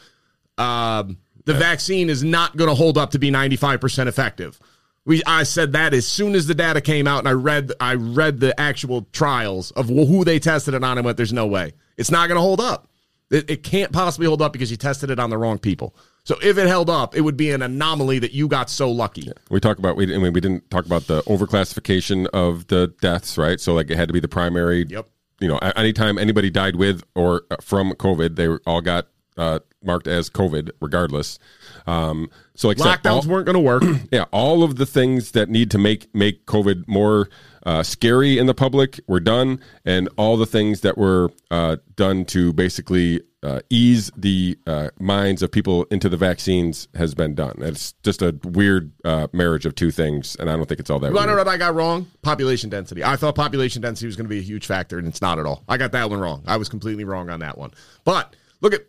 Um, the vaccine is not going to hold up to be ninety five percent effective. We I said that as soon as the data came out, and I read I read the actual trials of who they tested it on, and went, "There's no way it's not going to hold up." It, it can't possibly hold up because you tested it on the wrong people. So if it held up, it would be an anomaly that you got so lucky. We talk about we I mean, we didn't talk about the overclassification of the deaths, right? So like it had to be the primary. Yep. You know, anytime anybody died with or uh, from COVID, they all got uh, marked as COVID, regardless. Um, so like Lockdowns all- weren't going to work. yeah, all of the things that need to make make COVID more uh, scary in the public were done, and all the things that were uh, done to basically uh, ease the uh, minds of people into the vaccines has been done. It's just a weird uh, marriage of two things, and I don't think it's all that. You want to know what I got wrong? Population density. I thought population density was going to be a huge factor, and it's not at all. I got that one wrong. I was completely wrong on that one. But look at,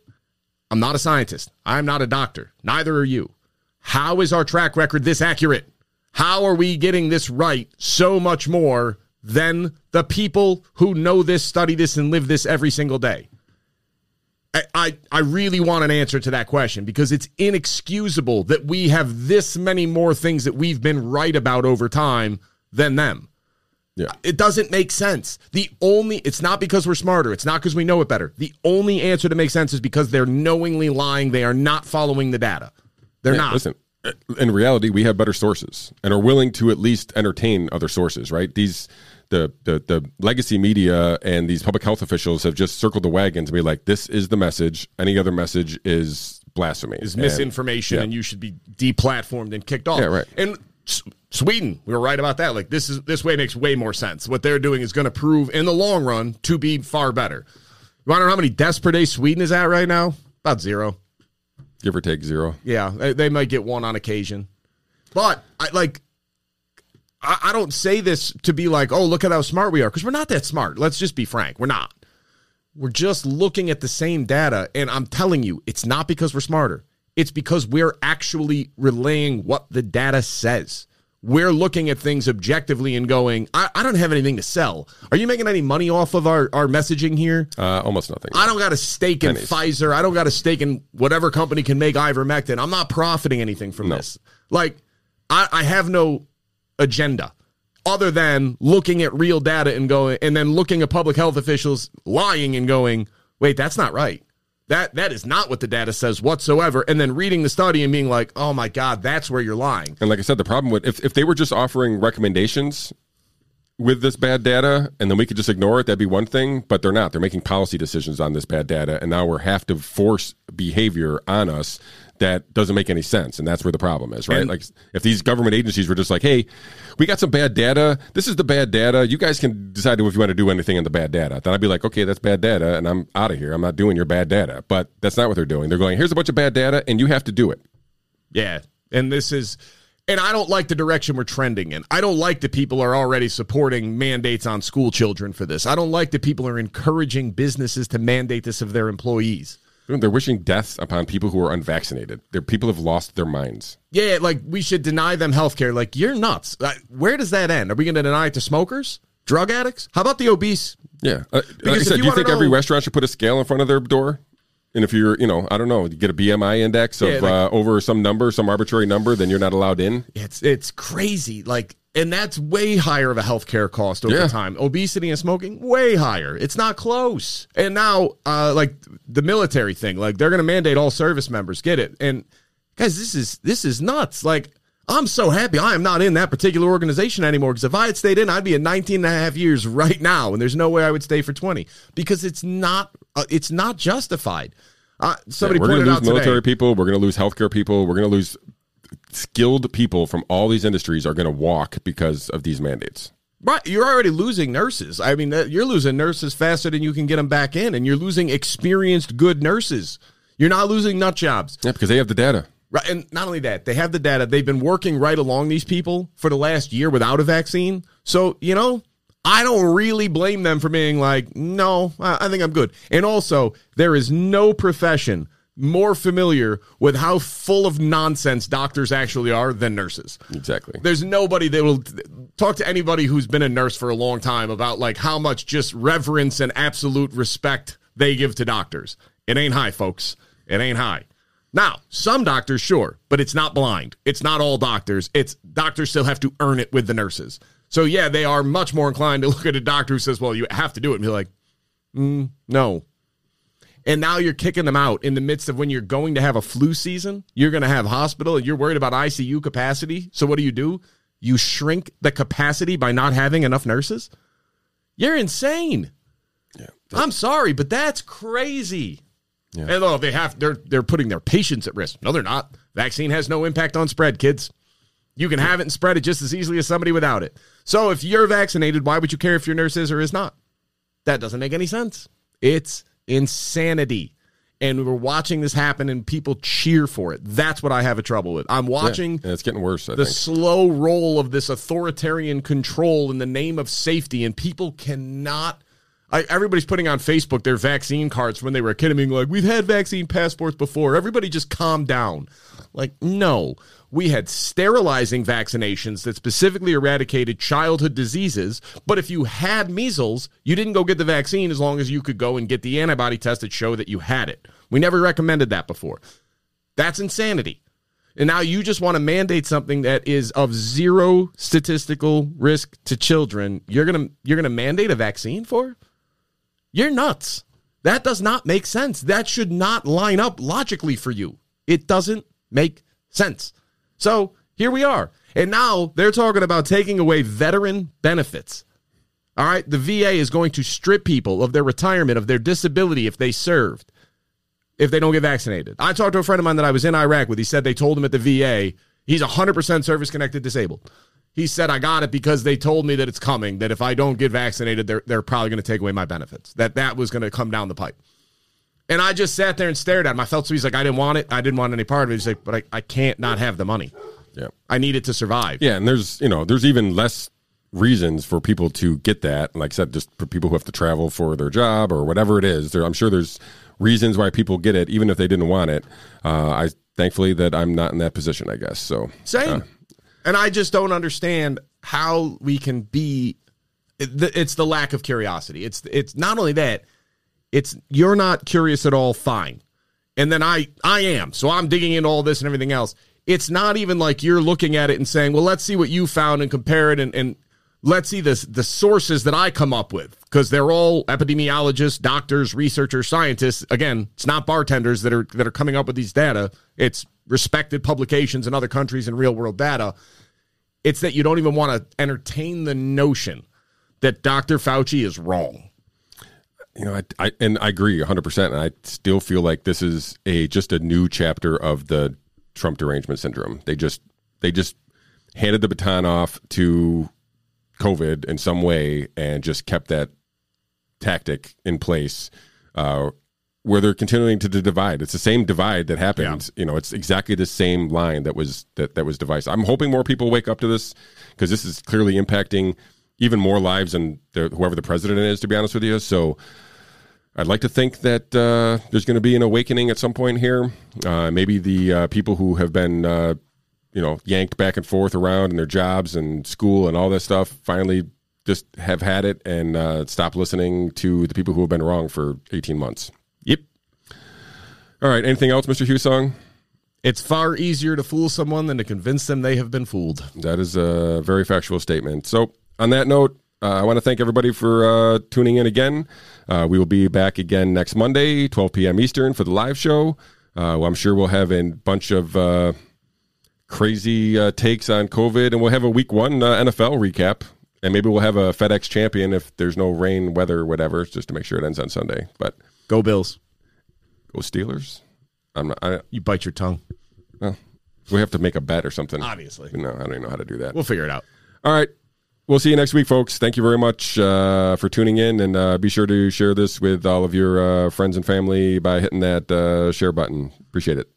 I'm not a scientist. I'm not a doctor. Neither are you. How is our track record this accurate? How are we getting this right so much more than the people who know this, study this, and live this every single day? I, I, I really want an answer to that question because it's inexcusable that we have this many more things that we've been right about over time than them. Yeah. Uh, it doesn't make sense. The only, it's not because we're smarter. It's not because we know it better. The only answer to make sense is because they're knowingly lying. They are not following the data. They're not. Listen, in reality, we have better sources and are willing to at least entertain other sources. Right? These the the the legacy media and these public health officials have just circled the wagons and be like, "This is the message. Any other message is blasphemy. is And- misinformation yeah. and you should be deplatformed and kicked off. Yeah, right. And Sweden, we were right about that. Like this is this way makes way more sense. What they're doing is going to prove in the long run to be far better. You want to know how many deaths per day Sweden is at right now? About zero. give or take zero. Yeah, they, they might get one on occasion. But I like I, I don't say this to be like, oh, look at how smart we are, because we're not that smart. Let's just be frank. We're not. We're just looking at the same data, and I'm telling you, it's not because we're smarter. It's because we're actually relaying what the data says. We're looking at things objectively and going, I, I don't have anything to sell. Are you making any money off of our, our messaging here? Uh, almost nothing. I don't got a stake in Pennies. Pfizer. I don't got a stake in whatever company can make ivermectin. I'm not profiting anything from No. this. Like, I, I have no agenda. other than looking at real data and going, and then looking at public health officials lying and going, wait, that's not right. That that is not what the data says whatsoever. And then reading the study and being like, oh my God, that's where you're lying. And like I said, the problem with if, if they were just offering recommendations with this bad data and then we could just ignore it, that'd be one thing. But they're not. They're making policy decisions on this bad data, and now we're have to force behavior on us that doesn't make any sense, and that's where the problem is, right? And- like if these government agencies were just like, "Hey, we got some bad data. This is the bad data. You guys can decide if you want to do anything in the bad data." Then I'd be like, "Okay, that's bad data, and I'm out of here. I'm not doing your bad data." But that's not what they're doing. They're going, "Here's a bunch of bad data, and you have to do it." Yeah. And this is and I don't like the direction we're trending in. I don't like that people are already supporting mandates on school children for this. I don't like that people are encouraging businesses to mandate this of their employees. They're wishing death upon people who are unvaccinated. Their people have lost their minds. Yeah, like we should deny them health care. Like, you're nuts. Where does that end? Are we going to deny it to smokers? Drug addicts? How about the obese? Yeah. Uh, like I Because said, you do you wanna think every restaurant should put a scale in front of their door? And if you're, you know, I don't know, you get a BMI index of Yeah, like- uh, over some number, some arbitrary number, then you're not allowed in. It's it's crazy. Like, and that's way higher of a healthcare cost over Yeah. time. Obesity and smoking, way higher. It's not close. And now, uh, like the military thing, like they're going to mandate all service members get it. And guys, this is this is nuts. Like, I'm so happy I am not in that particular organization anymore. Because if I had stayed in, I'd be in 19 and a half years right now, and there's no way I would stay for 20 because it's not uh, it's not justified. Uh, somebody we're going to lose out today. military people. We're going to lose healthcare people. We're going to lose skilled people from all these industries are going to walk because of these mandates. Right, you're already losing nurses. I mean, you're losing nurses faster than you can get them back in, and you're losing experienced, good nurses. You're not losing nut jobs. Yeah, because they have the data. Right, and not only that, they have the data. They've been working right along these people for the last year without a vaccine. So you know, I don't really blame them for being like, no, I, I think I'm good. And also, there is no profession more familiar with how full of nonsense doctors actually are than nurses. Exactly. There's nobody that will talk to anybody who's been a nurse for a long time about like how much just reverence and absolute respect they give to doctors. It ain't high, folks. It ain't high. Now, some doctors, sure, but it's not blind. It's not all doctors. It's doctors still have to earn it with the nurses. So yeah, they are much more inclined to look at a doctor who says, "Well, you have to do it," and be like, mm, "No." And now you're kicking them out in the midst of when you're going to have a flu season. You're going to have hospital, and you're worried about ICU capacity. So what do you do? You shrink the capacity by not having enough nurses. You're insane. Yeah. I'm sorry, but that's crazy. Yeah. And oh, they have they're they're putting their patients at risk. No, they're not. Vaccine has no impact on spread, kids. You can have it and spread it just as easily as somebody without it. So if you're vaccinated, why would you care if your nurse is or is not? That doesn't make any sense. It's insanity. And we're watching this happen and people cheer for it. That's what I have a trouble with. I'm watching and it's getting worse. I the think. slow roll of this authoritarian control in the name of safety, and people cannot. I, everybody's putting on Facebook their vaccine cards when they were a kid and being like, "We've had vaccine passports before." Everybody just calm down. Like, no, we had sterilizing vaccinations that specifically eradicated childhood diseases. But if you had measles, you didn't go get the vaccine as long as you could go and get the antibody test that show that you had it. We never recommended that before. That's insanity. And now you just want to mandate something that is of zero statistical risk to children. You're gonna you're gonna mandate a vaccine for? You're nuts. That does not make sense. That should not line up logically for you. It doesn't make sense. So here we are. And now they're talking about taking away veteran benefits. All right. The VA is going to strip people of their retirement, of their disability if they served if they don't get vaccinated. I talked to a friend of mine that I was in Iraq with. He said they told him at the VA he's 100% service connected disabled. He said I got it because they told me that it's coming. That if I don't get vaccinated, they're they're probably going to take away my benefits. That that was going to come down the pipe. And I just sat there and stared at him. I felt so he's like I didn't want it. I didn't want any part of it. He's like, but I, I can't not have the money. yeah. I need it to survive. Yeah, and there's you know there's even less reasons for people to get that. Like I said, just for people who have to travel for their job or whatever it is. There, I'm sure there's reasons why people get it, even if they didn't want it. Uh, I thankfully that I'm not in that position. I guess so. Same. And I just don't understand how we can be. It's the lack of curiosity. It's it's not only that. It's you're not curious at all. Fine, and then I I am. So I'm digging into all this and everything else. It's not even like you're looking at it and saying, "Well, let's see what you found and compare it." And, and let's see this the sources that I come up with because they're all epidemiologists, doctors, researchers, scientists. Again, it's not bartenders that are that are coming up with these data. It's respected publications in other countries and real world data. It's that you don't even want to entertain the notion that Dr. Fauci is wrong. You know, I, I and I agree 100. percent And I still feel like this is a just a new chapter of the Trump derangement syndrome. They just they just handed the baton off to COVID in some way and just kept that tactic in place. Uh, where they're continuing to divide. It's the same divide that happened. Yeah. You know, it's exactly the same line that was that that was devised. I'm hoping more people wake up to this because this is clearly impacting even more lives than the, whoever the president is. To be honest with you, so I'd like to think that uh, there's going to be an awakening at some point here. Uh, maybe the uh, people who have been, uh, you know, yanked back and forth around in their jobs and school and all that stuff finally just have had it and uh, stop listening to the people who have been wrong for 18 months. Yep. All right. Anything else, Mr. Husong? It's far easier to fool someone than to convince them they have been fooled. That is a very factual statement. So, on that note, uh, I want to thank everybody for uh, tuning in again. Uh, we will be back again next Monday, 12 p.m. Eastern, for the live show. Uh, well, I'm sure we'll have a bunch of uh, crazy uh, takes on COVID, and we'll have a week one NFL recap. And maybe we'll have a FedEx champion if there's no rain, weather, whatever, just to make sure it ends on Sunday. But go Bills. Go Steelers. I'm not. I, you bite your tongue. Well, we have to make a bet or something. Obviously. No, I don't even know how to do that. We'll figure it out. All right. We'll see you next week, folks. Thank you very much uh, for tuning in, and uh, be sure to share this with all of your uh, friends and family by hitting that uh, share button. Appreciate it.